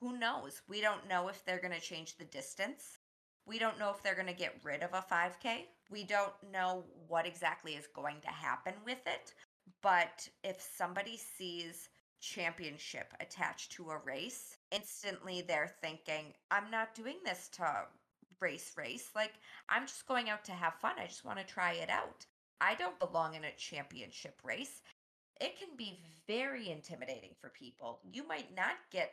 who knows? We don't know if they're going to change the distance. We don't know if they're going to get rid of a 5K. We don't know what exactly is going to happen with it. But if somebody sees championship attached to a race, instantly they're thinking, I'm not doing this to race race. Like, I'm just going out to have fun. I just want to try it out. I don't belong in a championship race. It can be very intimidating for people. You might not get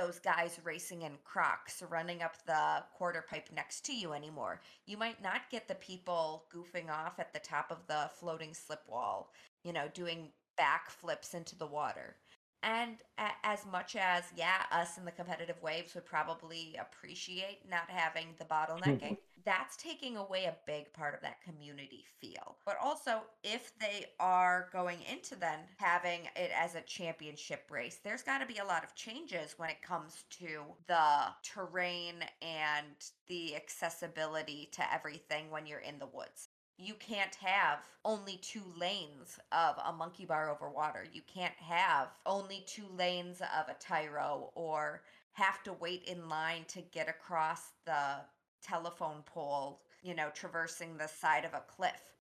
those guys racing in Crocs running up the quarter pipe next to you anymore. You might not get the people goofing off at the top of the floating slip wall, you know, doing backflips into the water. And a- as much as, yeah, us in the competitive waves would probably appreciate not having the bottlenecking, mm-hmm. that's taking away a big part of that community feel. But also, if they are going into then having it as a championship race, there's got to be a lot of changes when it comes to the terrain and the accessibility to everything when you're in the woods you can't have only two lanes of a monkey bar over water. You can't have only two lanes of a tyro or have to wait in line to get across the telephone pole, you know, traversing the side of a cliff.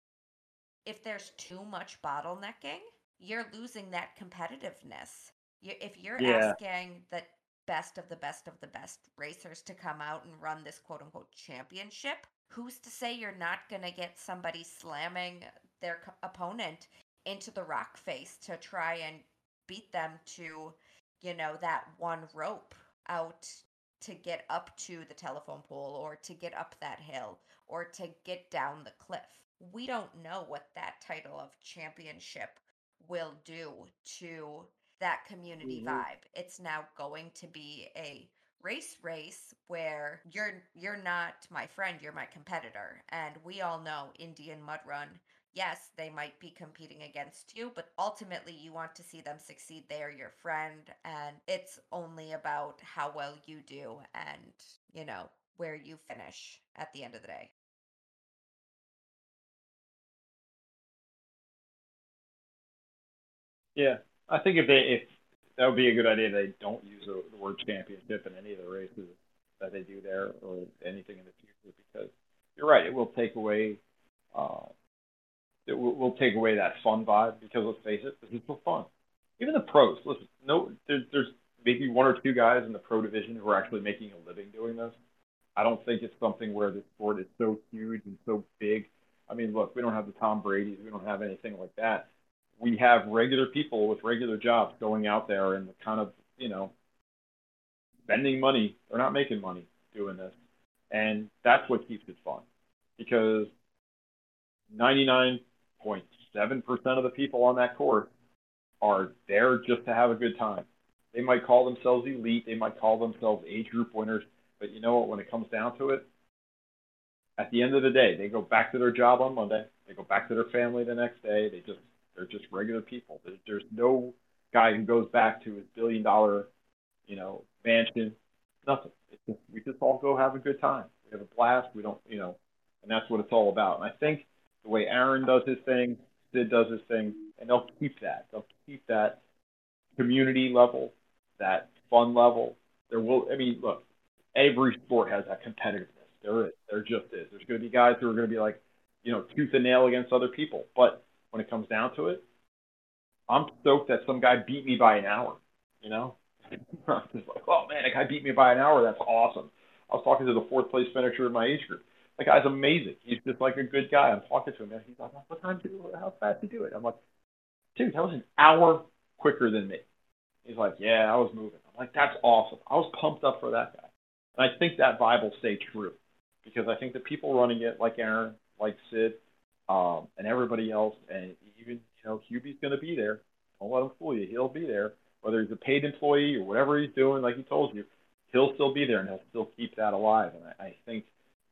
If there's too much bottlenecking, you're losing that competitiveness. If you're Yeah. asking the best of the best of the best racers to come out and run this quote unquote championship, who's to say you're not going to get somebody slamming their co- opponent into the rock face to try and beat them to, you know, that one rope out to get up to the telephone pole or to get up that hill or to get down the cliff. We don't know what that title of championship will do to that community Mhm. vibe. It's now going to be a race race where you're you're not my friend, you're my competitor. And we all know Indian Mud Run, yes, they might be competing against you, but ultimately you want to see them succeed. They are your friend and it's only about how well you do and, you know, where you finish at the end of the day. Yeah, I think if they if that would be a good idea. They don't use the, word championship in any of the races that they do there or anything in the future because you're right. It will take away. Uh, it will, will take away that fun vibe because let's face it, this is for fun. Even the pros, listen, no, there's there's maybe one or two guys in the pro division who are actually making a living doing this. I don't think it's something where the sport is so huge and so big. I mean, look, we don't have the Tom Brady's, we don't have anything like that. We have regular people with regular jobs going out there and kind of, you know, spending money. They're not making money doing this. And that's what keeps it fun. Because 99.7% of the people on that course are there just to have a good time. They might call themselves elite, they might call themselves age group winners, but you know what? When it comes down to it, at the end of the day, they go back to their job on Monday. They go back to their family the next day. They just they're just regular people. There's, there's no guy who goes back to his billion dollar, you know, mansion. Nothing. It's just, we just all go have a good time. We have a blast. We don't, you know, and that's what it's all about. And I think the way Aaron does his thing, Sid does his thing, and they'll keep that. They'll keep that community level, that fun level. There will. I mean, look, every sport has that competitiveness. There is. There just is. There's going to be guys who are going to be like, you know, tooth and nail against other people. But when it comes down to it, I'm stoked that some guy beat me by an hour. You know, I'm just like, oh man, that guy beat me by an hour. That's awesome. I was talking to the fourth place finisher in my age group. That guy's amazing. He's just like a good guy. I'm talking to him, and he's like, what time did you, how fast did you do it? I'm like, dude, that was an hour quicker than me. He's like, yeah, I was moving. I'm like, that's awesome. I was pumped up for that guy. And I think that vibe will stay true because I think the people running it, like Aaron, like Sid, um, and everybody else, and even you know Hubie's going to be there. Don't let him fool you. He'll be there, whether he's a paid employee or whatever he's doing. Like he told you, he'll still be there, and he'll still keep that alive. And I, I think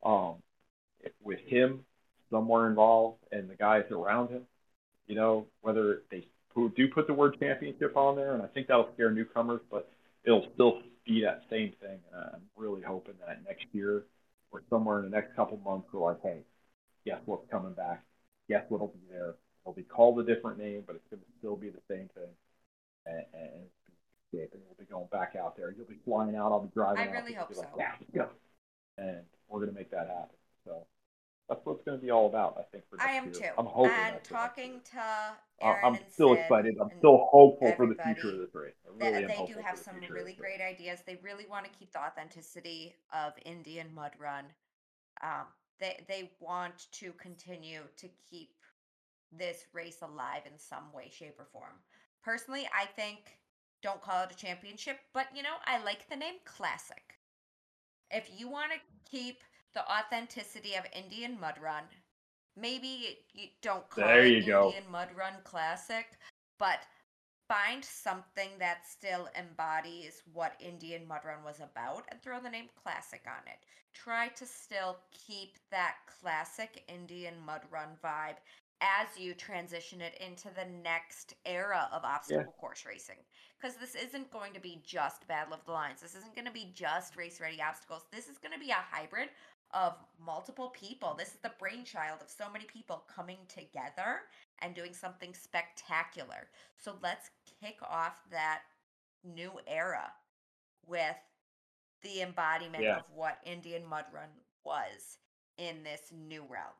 um, with him somewhere involved and the guys around him, you know, whether they do put the word championship on there, and I think that'll scare newcomers, but it'll still be that same thing. And I'm really hoping that next year or somewhere in the next couple months, we're like, hey, guess what's coming back? Guess what'll be there? It'll be called a different name, but it's going to still be the same thing. And, and and we'll be going back out there. You'll be flying out. I'll be driving. I really out. hope so. Like, yeah, yeah. And we're going to make that happen. So that's what it's going to be all about. I think for next I am year. too. I'm hoping. And talking to Aaron I'm still excited. I'm still hopeful for the future of this race. They, really they do have some really great ideas. They really want to keep the authenticity of Indian Mud Run. Um, they they want to continue to keep this race alive in some way, shape, or form. Personally, I think don't call it a championship, but you know, I like the name Classic. If you want to keep the authenticity of Indian Mud Run, maybe you don't call There it you go. Indian Mud Run Classic, but find something that still embodies what Indian Mud Run was about and throw the name Classic on it. Try to still keep that classic Indian Mud Run vibe as you transition it into the next era of obstacle course racing. Because this isn't going to be just Battle of the Lions. This isn't going to be just race ready obstacles. This is going to be a hybrid of multiple people. This is the brainchild of so many people coming together and doing something spectacular. So let's kick off that new era with the embodiment Yeah. of what Indian Mud Run was in this new realm.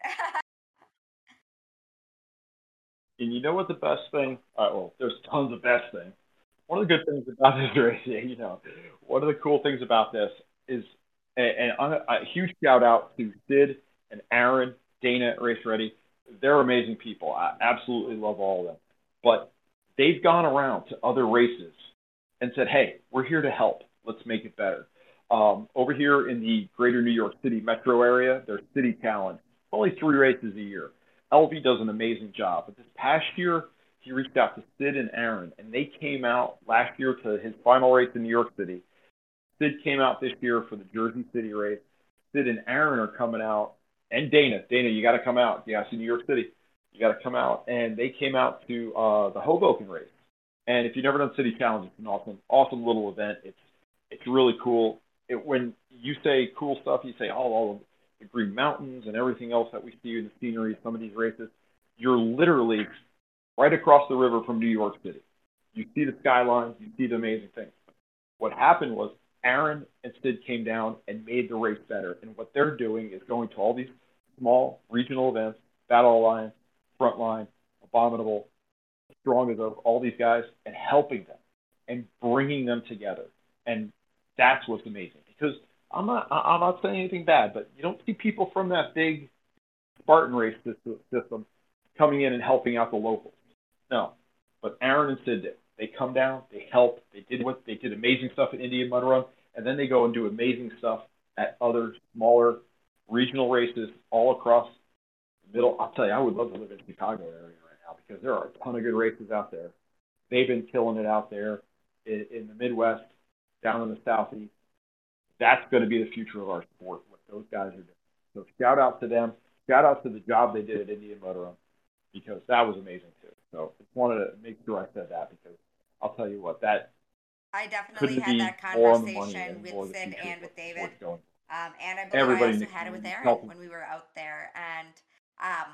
And you know what the best thing? Uh, well, there's tons of best things. One of the good things about this race, you know, one of the cool things about this is, and, and a, a huge shout out to Sid and Aaron, Dana at Race Ready. They're amazing people. I absolutely love all of them. But they've gone around to other races and said, hey, we're here to help. Let's make it better. Um, over here in the greater New York City metro area, there's City Challenge. Only three races a year. LV does an amazing job. But this past year, he reached out to Sid and Aaron, and they came out last year to his final race in New York City. Sid came out this year for the Jersey City race. Sid and Aaron are coming out, and Dana. Dana, you got to come out. Yeah, see New York City. You got to come out. And they came out to uh, the Hoboken race. And if you've never done City Challenge, it's an awesome, awesome little event. It's it's really cool. It, when you say cool stuff, you say, oh, all of the Green Mountains and everything else that we see in the scenery, some of these races. You're literally right across the river from New York City. You see the skylines, you see the amazing things. What happened was Aaron and Sid came down and made the race better. And what they're doing is going to all these small regional events, Battle Alliance, Frontline, Abominable, Strong as Oak, all these guys, and helping them and bringing them together. And that's what's amazing because I'm not I'm not saying anything bad, but you don't see people from that big Spartan race system coming in and helping out the locals. No, but Aaron and Sid did. They come down, they help, they did what they did amazing stuff at Indian Mud Run, and then they go and do amazing stuff at other smaller regional races all across the middle. I'll tell you, I would love to live in the Chicago area right now because there are a ton of good races out there. They've been killing it out there in, in the Midwest, down in the Southeast. That's going to be the future of our sport, what those guys are doing. So shout out to them. Shout out to the job they did at Indian Run because that was amazing too. So just wanted to make sure I said that because I'll tell you what that I definitely had that more on the money conversation with Sid and with David. Um, and I believe Everybody I also had it with Aaron when we were out there. And um,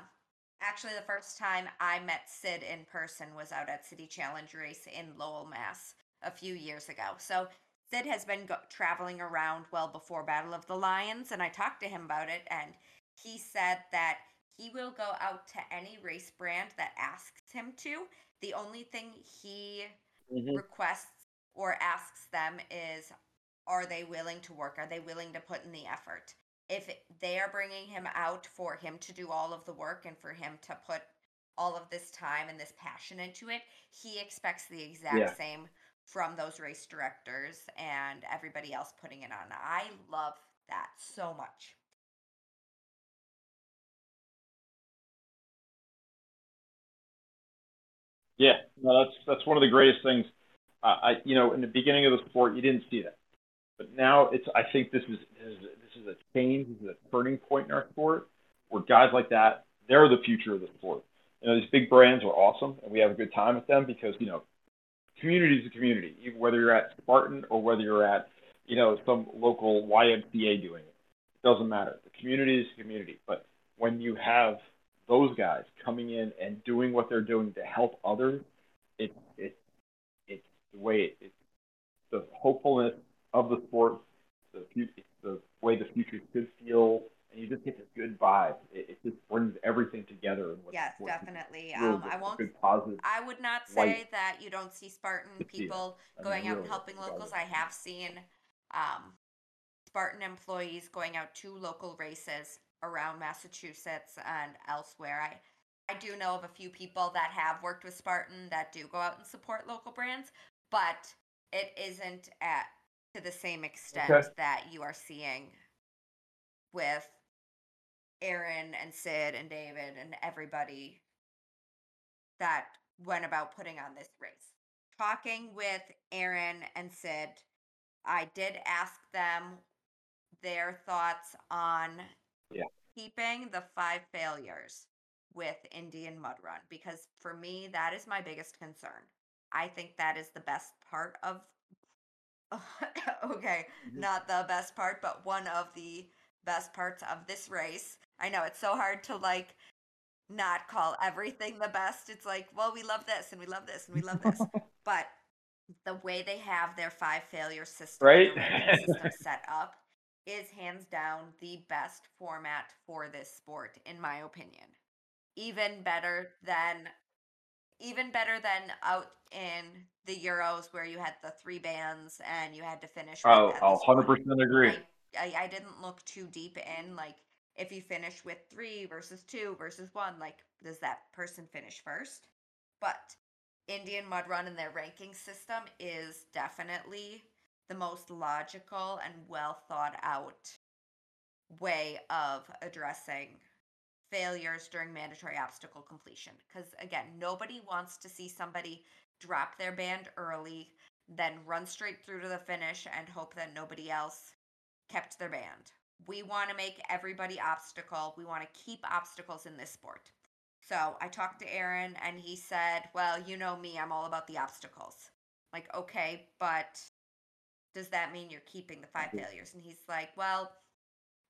actually, the first time I met Sid in person was out at City Challenge race in Lowell, Mass, a few years ago. So Sid has been go- traveling around well before Battle of the Lions, and I talked to him about it, and he said that he will go out to any race brand that asks him to. The only thing he Mm-hmm. requests or asks them is are they willing to work? Are they willing to put in the effort? If they are bringing him out for him to do all of the work and for him to put all of this time and this passion into it he expects the exact Yeah. same from those race directors and everybody else putting it on. I love that so much. Yeah, no, that's that's one of the greatest things. Uh, I you know in the beginning of the sport you didn't see that, but now it's I think this is this is, a change, this is a turning point in our sport. Where guys like that, they're the future of the sport. You know, these big brands are awesome, and we have a good time with them because you know, community is a community. Even whether you're at Spartan or whether you're at you know some local YMCA doing it, it doesn't matter. The community is a community. But when you have those guys coming in and doing what they're doing to help others, it it it's the way it, it's the hopefulness of the sport, the the way the future should feel, and you just get this good vibe. It, it just brings everything together. yes, definitely. Um, I won't. Positive. I would not say that you don't see Spartan people going out and helping locals. I have seen um, Spartan employees going out to local races around Massachusetts and elsewhere. I I do know of a few people that have worked with Spartan that do go out and support local brands, but it isn't at to the same extent okay. that you are seeing with Aaron and Sid and David and everybody that went about putting on this race. Talking with Aaron and Sid, I did ask them their thoughts on yeah. keeping the five failures with Indian Mud Run because for me, that is my biggest concern. I think that is the best part of. okay, mm-hmm. not the best part, but one of the best parts of this race. I know it's so hard to like not call everything the best. It's like, well, we love this and we love this and we love this. but the way they have their five failure system, right? system set up is hands down the best format for this sport, in my opinion. Even better than even better than out in the Euros where you had the three bands and you had to finish. Oh, I'll 100% agree. I, I, I didn't look too deep in. Like, if you finish with three versus two versus one, like, does that person finish first? But Indian Mud Run and their ranking system is definitely the most logical and well thought out way of addressing failures during mandatory obstacle completion. Because again, nobody wants to see somebody drop their band early, then run straight through to the finish and hope that nobody else kept their band. We want to make everybody obstacle. We want to keep obstacles in this sport. So I talked to Aaron and he said, Well, you know me, I'm all about the obstacles. Like, okay, but does that mean you're keeping the five mm-hmm. failures? And he's like, Well,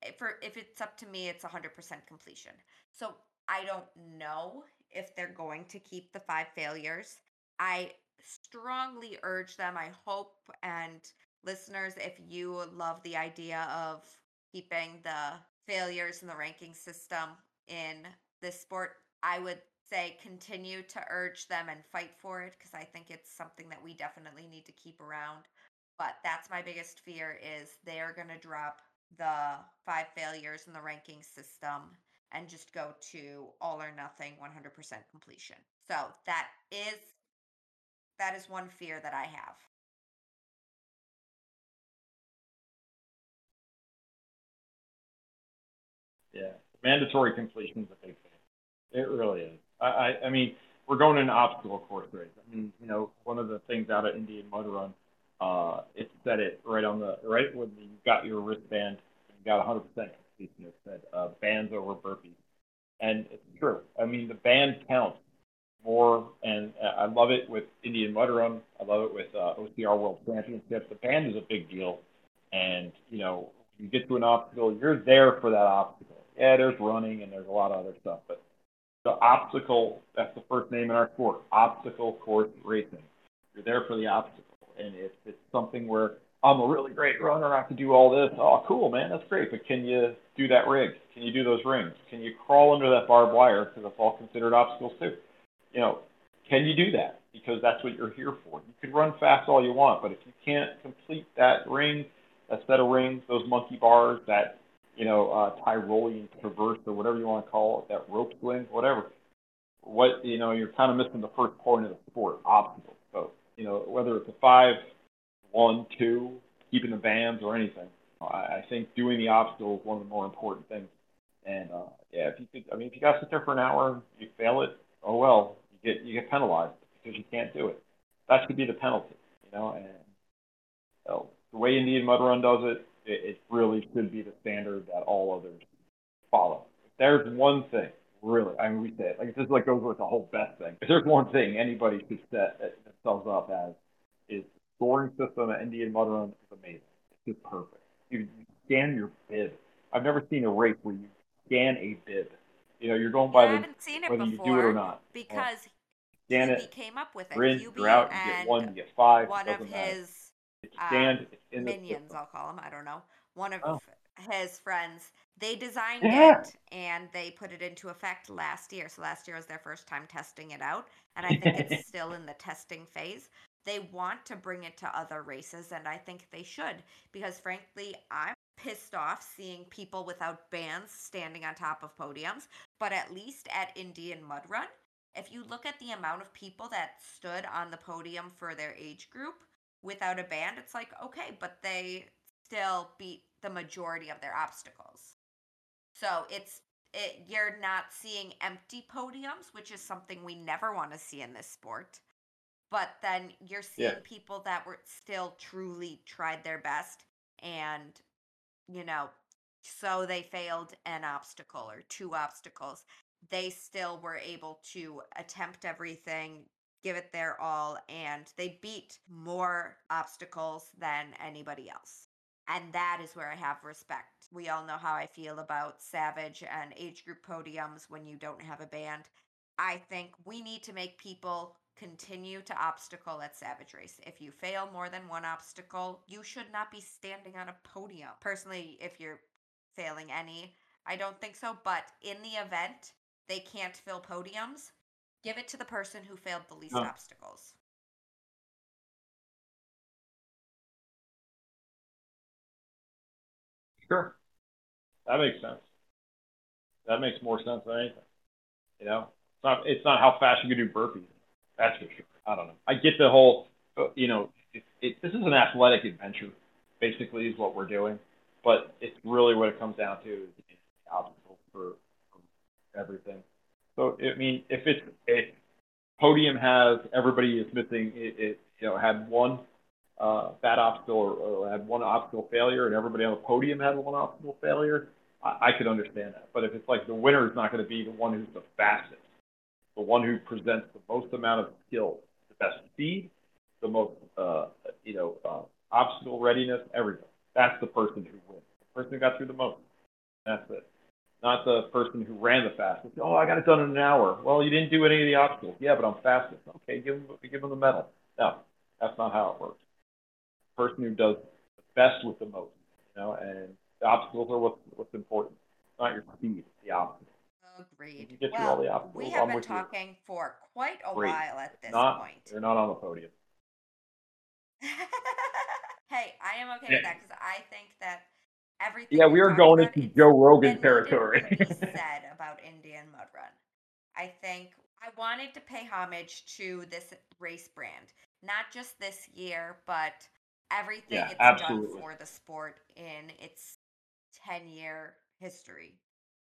if, for, if it's up to me, it's 100% completion. So I don't know if they're going to keep the five failures. I strongly urge them. I hope and listeners, if you love the idea of keeping the failures in the ranking system in this sport, I would say continue to urge them and fight for it because I think it's something that we definitely need to keep around. But that's my biggest fear is they're going to drop the five failures in the ranking system and just go to all or nothing 100% completion. So that is that is one fear that I have. Yeah, mandatory completion is a big thing. It really is. I, I, I mean, we're going in obstacle course race. I mean, you know, one of the things out of Indian Mud Run, uh, it said it right on the right when you got your wristband, you got 100% completion. It said uh, bands over burpees, and it's true. I mean, the band counts more, and I love it with Indian Mud I love it with uh, OCR World Championships. The band is a big deal, and you know, you get to an obstacle, you're there for that obstacle. Yeah, there's running and there's a lot of other stuff, but the obstacle, that's the first name in our sport, obstacle course racing. You're there for the obstacle. And if it's something where I'm a really great runner, I can do all this, oh, cool, man, that's great. But can you do that rig? Can you do those rings? Can you crawl under that barbed wire? Because that's all considered obstacles too. You know, can you do that? Because that's what you're here for. You can run fast all you want, but if you can't complete that ring, that set of rings, those monkey bars, that you know, uh, Tyrolean traverse or whatever you want to call it, that rope swing, whatever. What you know, you're kind of missing the first point of the sport, obstacles. So you know, whether it's a five, one, two, keeping the bands or anything, I, I think doing the obstacle is one of the more important things. And uh, yeah, if you could, I mean, if you got to sit there for an hour, you fail it, oh well, you get you get penalized because you can't do it. That should be the penalty, you know. And so the way Indian Mud Run does it, it, it really should be the standard that all others follow. If there's one thing, really, I mean, we say it like this like goes with the whole best thing. If there's one thing anybody should set themselves up as, is scoring system at Indian Mud Run is amazing. It's just perfect. You, you scan your bib. I've never seen a race where you scan a bib. You know, you're going by the haven't seen it whether before you do it or not. because scan QB it. came up with it. You're out. You and get one, you get five. one of his It's uh, scanned. It's in the minions. I'll call them. I don't know. One of Oh. his friends, they designed Yeah. it and they put it into effect last year. So last year was their first time testing it out, and I think it's still in the testing phase. They want to bring it to other races, and I think they should because, frankly, I'm pissed off seeing people without bands standing on top of podiums. But at least at Indian Mud Run, if you look at the amount of people that stood on the podium for their age group without a band, it's like, okay, but they still beat the majority of their obstacles. So it's it, you're not seeing empty podiums, which is something we never want to see in this sport. But then you're seeing Yeah. people that were still truly tried their best and you know, so they failed an obstacle or two obstacles. They still were able to attempt everything, give it their all, and they beat more obstacles than anybody else. And that is where I have respect. We all know how I feel about Savage and age group podiums when you don't have a band. I think we need to make people continue to obstacle at Savage Race. If you fail more than one obstacle, you should not be standing on a podium. Personally, if you're failing any, I don't think so. But in the event they can't fill podiums, give it to the person who failed the least obstacles. Sure. That makes sense. That makes more sense than anything. You know, it's not it's not how fast you can do burpees. That's for sure. I don't know. I get the whole, uh, you know, it, it, this is an athletic adventure, basically, is what we're doing. But it's really what it comes down to is obstacle for, for everything. So I mean, if it's if podium has everybody is missing, it, it you know had one uh, bad obstacle or, or had one obstacle failure and everybody on the podium had one obstacle failure, I, I could understand that. But if it's like the winner is not going to be the one who's the fastest, the one who presents the most amount of skill, the best speed, the most, uh, you know, uh, obstacle readiness, everything. That's the person who wins. The person who got through the most. That's it. Not the person who ran the fastest. Oh, I got it done in an hour. Well, you didn't do any of the obstacles. Yeah, but I'm fastest. Okay, give them, give them the medal. No, that's not how it works person who does the best with the most, you know, and the obstacles are what's what's important, not your speed, the obstacles. Oh, Agreed. You get through all well, the obstacles, we I'm have been with you. talking for quite a Great. while at this Not, point. they're not on the podium. hey, I am okay with that because I think that everything. Yeah, we going about, into Joe Rogan been territory. said about Indian Mud Run. I think I wanted to pay homage to this race brand, not just this year, but everything Yeah, it's absolutely. done for the sport in its 10 year history.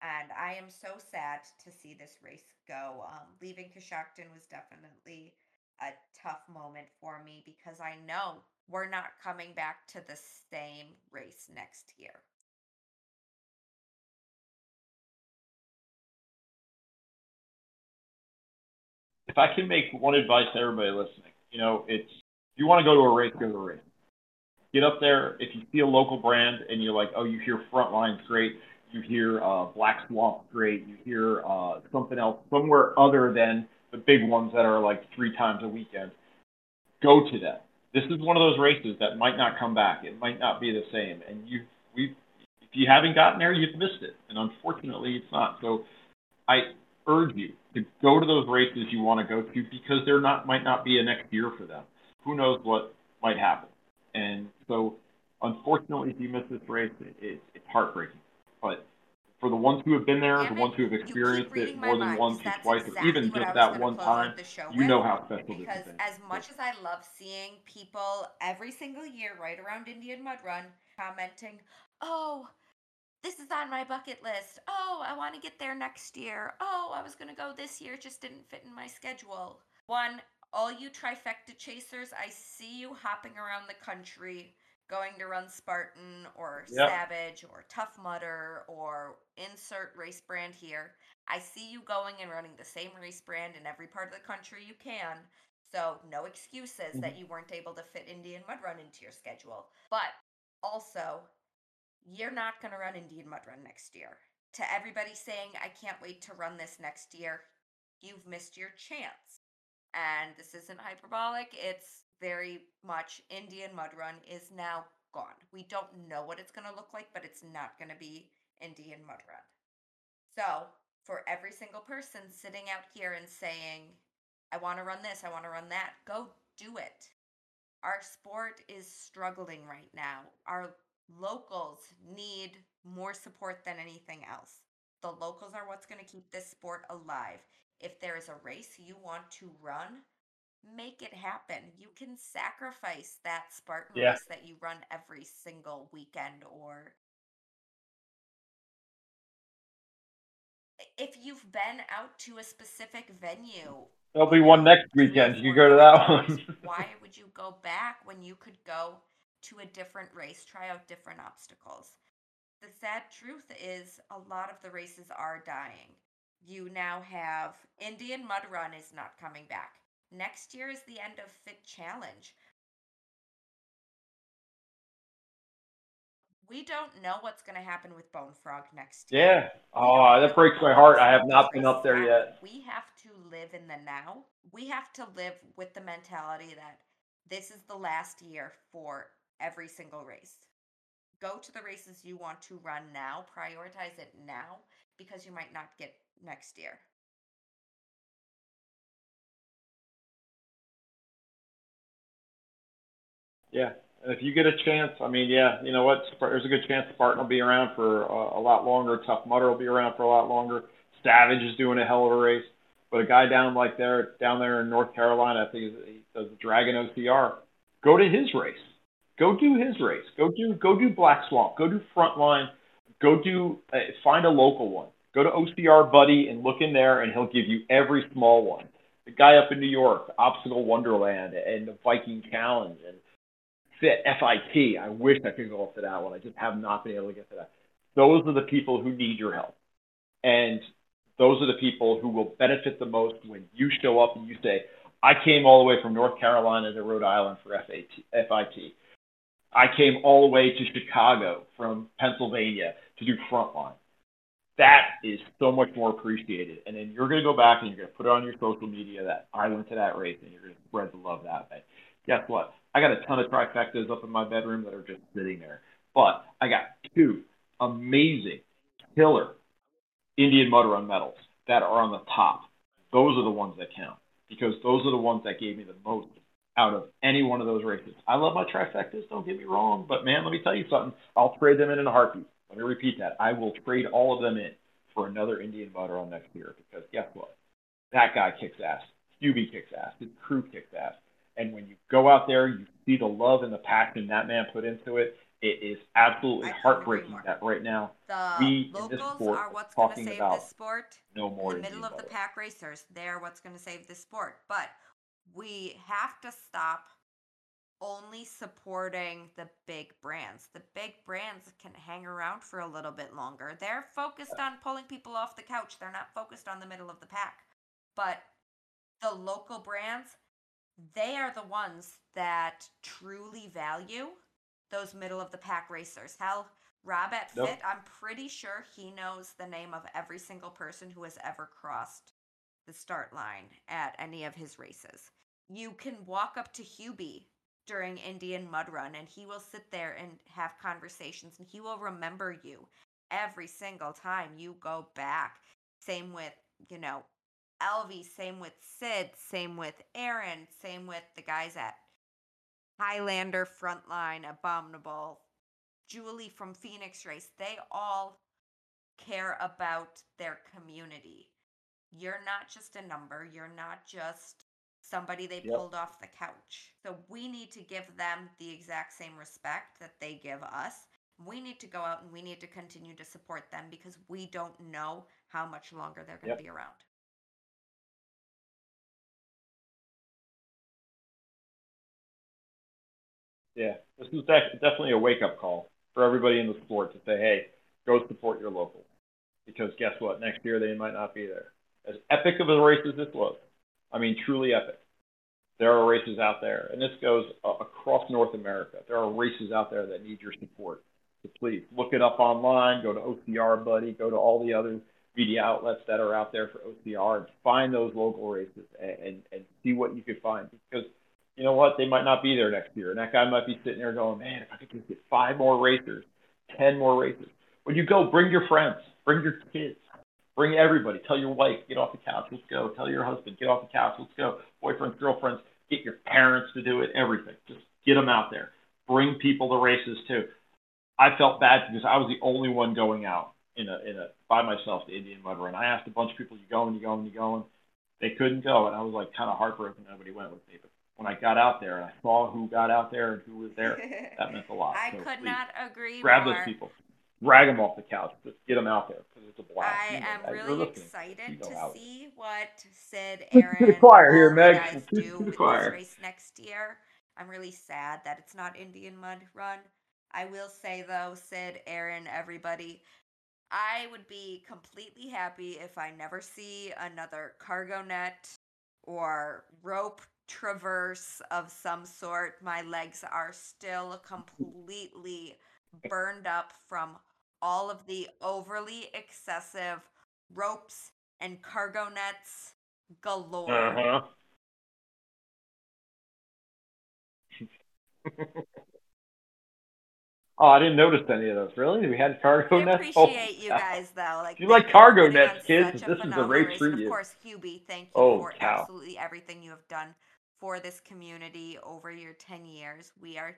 And I am so sad to see this race go. Um, leaving Coshocton was definitely a tough moment for me because I know we're not coming back to the same race next year. if I can make one advice to everybody listening, you know, it's if you want to go to a race, go to a race. Get up there. If you see a local brand and you're like, oh, you hear Frontline's great, you hear uh, Black Swamp great, you hear uh, something else somewhere other than the big ones that are like three times a weekend, go to them. This is one of those races that might not come back. It might not be the same, and you we if you haven't gotten there, you've missed it. And unfortunately, it's not. So I urge you to go to those races you want to go to because there not might not be a next year for them. Who knows what might happen? And so, unfortunately, if you miss this race, it, it, it's heartbreaking. But for the ones who have been there, Damn the ones who have experienced it more than once or twice, or even just that one time, you know how special this because as much as I love seeing people every single year right around Indian Mud Run commenting, "Oh, this is on my bucket list. Oh, I want to get there next year. Oh, I was going to go this year, it just didn't fit in my schedule." One, all you trifecta chasers, I see you hopping around the country going to run Spartan or Yep. Savage or Tough Mudder or insert race brand here. I see you going and running the same race brand in every part of the country you can. So no excuses that mm-hmm. you weren't able to fit Indian Mud Run into your schedule. But also, you're not going to run Indian Mud Run next year. To everybody saying, I can't wait to run this next year, you've missed your chance. And this isn't hyperbolic, it's very much Indian Mud Run is now gone. We don't know what it's going to look like, but it's not going to be Indian Mud Run. So, for every single person sitting out here and saying, I want to run this, I want to run that, go do it. Our sport is struggling right now. Our locals need more support than anything else. The locals are what's going to keep this sport alive. If there is a race you want to run, make it happen. You can sacrifice that Spartan Yeah. race that you run every single weekend or if you've been out to a specific venue There'll be one next weekend. You can go to that one. Why would you go back when you could go to a different race, try out different obstacles? The sad truth is, a lot of the races are dying. You now have Indian Mud Run is not coming back. Next year is the end of Fit Challenge. We don't know what's going to happen with Bone Frog next year. Yeah. Oh, that breaks my heart. I have not been up there yet. We have to live in the now. We have to live with the mentality that this is the last year for every single race. Go to the races you want to run now, prioritize it now because you might not get next year. Yeah. And if you get a chance, I mean, yeah, you know what? There's a good chance Spartan will be around for uh, a lot longer. Tough Mudder will be around for a lot longer. Savage is doing a hell of a race. But a guy down like there, down there in North Carolina, I think he does the Dragon OCR. Go to his race. Go do his race. Go do go do Black Swamp. Go do Frontline. Go do uh, find a local one. Go to OCR Buddy and look in there, and he'll give you every small one. The guy up in New York, Obstacle Wonderland, and the Viking Challenge, and Fit FIT. I wish I could go up to that one. I just have not been able to get to that. Those are the people who need your help, and those are the people who will benefit the most when you show up and you say, "I came all the way from North Carolina to Rhode Island for FIT. I came all the way to Chicago from Pennsylvania to do Frontline." That is so much more appreciated, and then you're going to go back and you're going to put it on your social media that I went to that race, and you're going to spread the love that way. Guess what? I got a ton of trifectas up in my bedroom that are just sitting there. But I got two amazing, killer Indian Mud Run medals that are on the top. Those are the ones that count because those are the ones that gave me the most out of any one of those races. I love my trifectas, don't get me wrong, but man, let me tell you something. I'll trade them in in a heartbeat. Let me repeat that. I will trade all of them in for another Indian Mud Run next year because guess what? That guy kicks ass. Hubie kicks ass. His crew kicks ass. And when you go out there, you see the love and the passion that man put into it. It is absolutely heartbreaking that right now The We in this sport are what's going to save this sport. no more in the middle of the pack racers. They're what's going to save the sport. But we have to stop only supporting the big brands. The big brands can hang around for a little bit longer. They're focused on pulling people off the couch. They're not focused on the middle of the pack. But the local brands, they are the ones that truly value those middle of the pack racers. Hell, Rob at Nope. Fit, I'm pretty sure he knows the name of every single person who has ever crossed the start line at any of his races. You can walk up to Hubie during Indian Mud Run and he will sit there and have conversations and he will remember you every single time you go back. Same with, you know, Elvie, same with Sid, same with Aaron, same with the guys at Highlander, Frontline, Abominable, Julie from Phoenix Race. They all care about their community. You're not just a number, you're not just somebody they Yep. pulled off the couch. So we need to give them the exact same respect that they give us. We need to go out and we need to continue to support them because we don't know how much longer they're going to Yep. be around. Yeah, this is definitely a wake up call for everybody in the sport to say, hey, go support your local. Because guess what? Next year they might not be there. As epic of a race as this was, I mean, truly epic. There are races out there, and this goes across North America. There are races out there that need your support. So please look it up online. Go to OCR Buddy. Go to all the other media outlets that are out there for OCR and find those local races and, and, and see what you can find. Because you know what? They might not be there next year. And that guy might be sitting there going, man, if I could just get five more racers, 10 more races. When you go, bring your friends, bring your kids, bring everybody. Tell your wife, get off the couch, let's go. Tell your husband, get off the couch, let's go. Boyfriends, girlfriends, get your parents to do it, everything. Just get them out there. Bring people to races too. I felt bad because I was the only one going out in a in a by myself to Indian Mud Run. I asked a bunch of people, "You going? You going? You going?" They couldn't go, and I was like kind of heartbroken. Nobody went with me. But when I got out there and I saw who got out there and who was there, that meant a lot. I so could please, not agree grab more. those people, drag them off the couch, just get them out there because it's a blast. I You know am that. Really listening. excited You know to how- see what Sid, Preach Aaron, to the choir here, Meg. guys do to the with choir. this race next year. I'm really sad that it's not Indian Mud Run. I will say though, Sid, Aaron, everybody, I would be completely happy if I never see another cargo net or rope traverse of some sort. My legs are still completely burned up from all of the overly excessive ropes and cargo nets galore. Uh-huh. oh, I didn't notice any of those. Really? We had cargo I nets. Oh, appreciate you guys though. Like you like cargo nets, kids, this is a race for you. Of course, Hubie, thank you Oh, for cow. absolutely everything you have done for this community over your 10 years. We are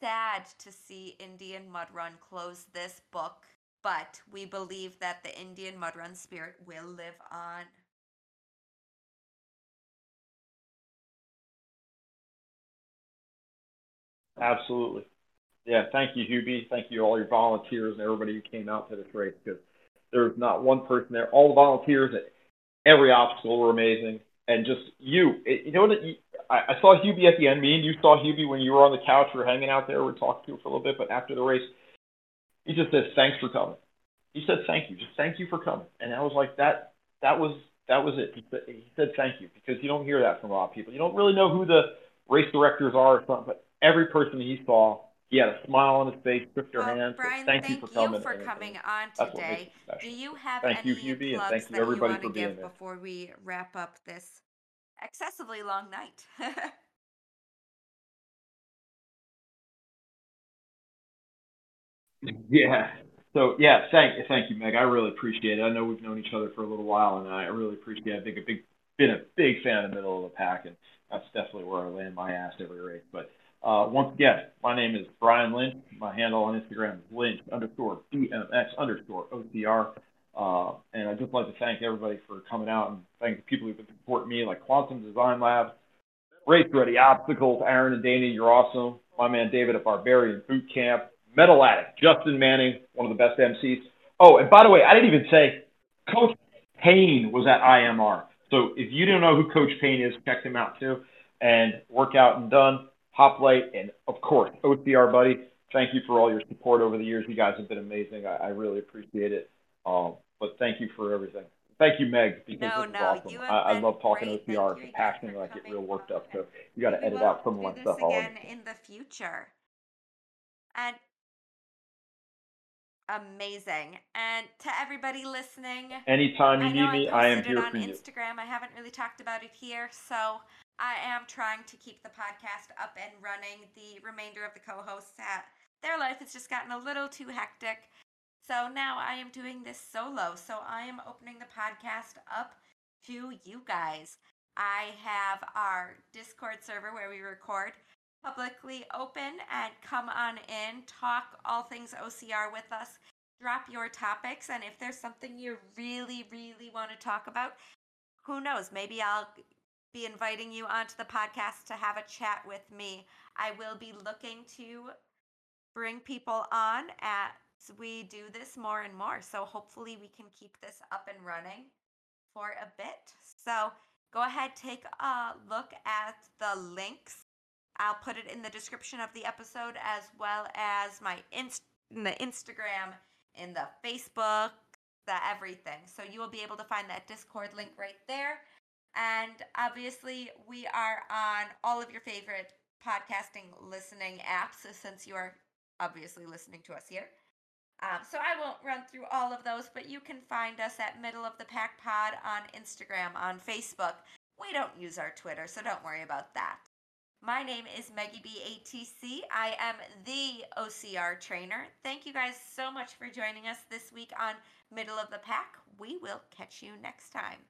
sad to see Indian Mud Run close this book, but we believe that the Indian Mud Run spirit will live on. Absolutely. Yeah, thank you, Hubie. Thank you, all your volunteers and everybody who came out to this race because there's not one person there. All the volunteers at every obstacle were amazing. And just you, it, you know what? I, I saw Hubie at the end. Me and you saw Hubie when you were on the couch. We were hanging out there. We talked to him for a little bit. But after the race, he just said, thanks for coming. He said, thank you. Just thank you for coming. And I was like, that, that was, that was it. He said, he said, thank you because you don't hear that from a lot of people. You don't really know who the race directors are or something, but every person he saw, he had a smile on his face, shook your Well, hand. Brian, thank, thank you for coming. for coming on that's what makes today. Do you have Thank you, any Hubie, and plugs thank you, that you want to give there. before we wrap up this excessively long night? Yeah. So yeah, thank thank you, Meg. I really appreciate it. I know we've known each other for a little while, and I really appreciate it. I think been a big been a big fan of middle of the pack, and that's definitely where I land my ass every race. But uh, once again, my name is Brian Lynch. My handle on Instagram is Lynch underscore BMX underscore OCR. Uh, and I'd just like to thank everybody for coming out and thank the people who've been supporting me, like Quantum Design Lab, Race Ready Obstacles, Aaron and Dana, you're awesome. My man David at Barbarian Boot Camp, Metal Addict, Justin Manning, one of the best MCs. Oh, and by the way, I didn't even say Coach Payne was at IMR. So if you don't know who Coach Payne is, check him out too. And Workout and Done, Hoplite, and of course, OCR Buddy. Thank you for all your support over the years. You guys have been amazing. I, I really appreciate it. Um, but thank you for everything. Thank you, Meg, because No, this no, awesome. I, I love talking great. OCR. It's passionate. I get real worked up. So you got to edit out some of my stuff. Again in the future. And amazing. And to everybody listening, Anytime you need me, I am here on for you. Instagram. I haven't really talked about it here, so I am trying to keep the podcast up and running. The remainder of the co-hosts at their life has just gotten a little too hectic. So now I am doing this solo. So I am opening the podcast up to you guys. I have our Discord server where we record publicly open and come on in, talk all things OCR with us, drop your topics, and if there's something you really, really want to talk about, who knows? Maybe I'll be inviting you onto the podcast to have a chat with me. I will be looking to bring people on as we do this more and more. So hopefully we can keep this up and running for a bit. So go ahead, take a look at the links I'll put it in the description of the episode as well as my inst- in the Instagram, in the Facebook, the everything. So you will be able to find that Discord link right there. And obviously, we are on all of your favorite podcasting listening apps since you are obviously listening to us here. Um, so I won't run through all of those, but you can find us at Middle of the Pack Pod on Instagram, on Facebook. We don't use our Twitter, so don't worry about that. My name is Meggie B am the OCR trainer. Thank you guys so much for joining us this week on Middle of the Pack. We will catch you next time.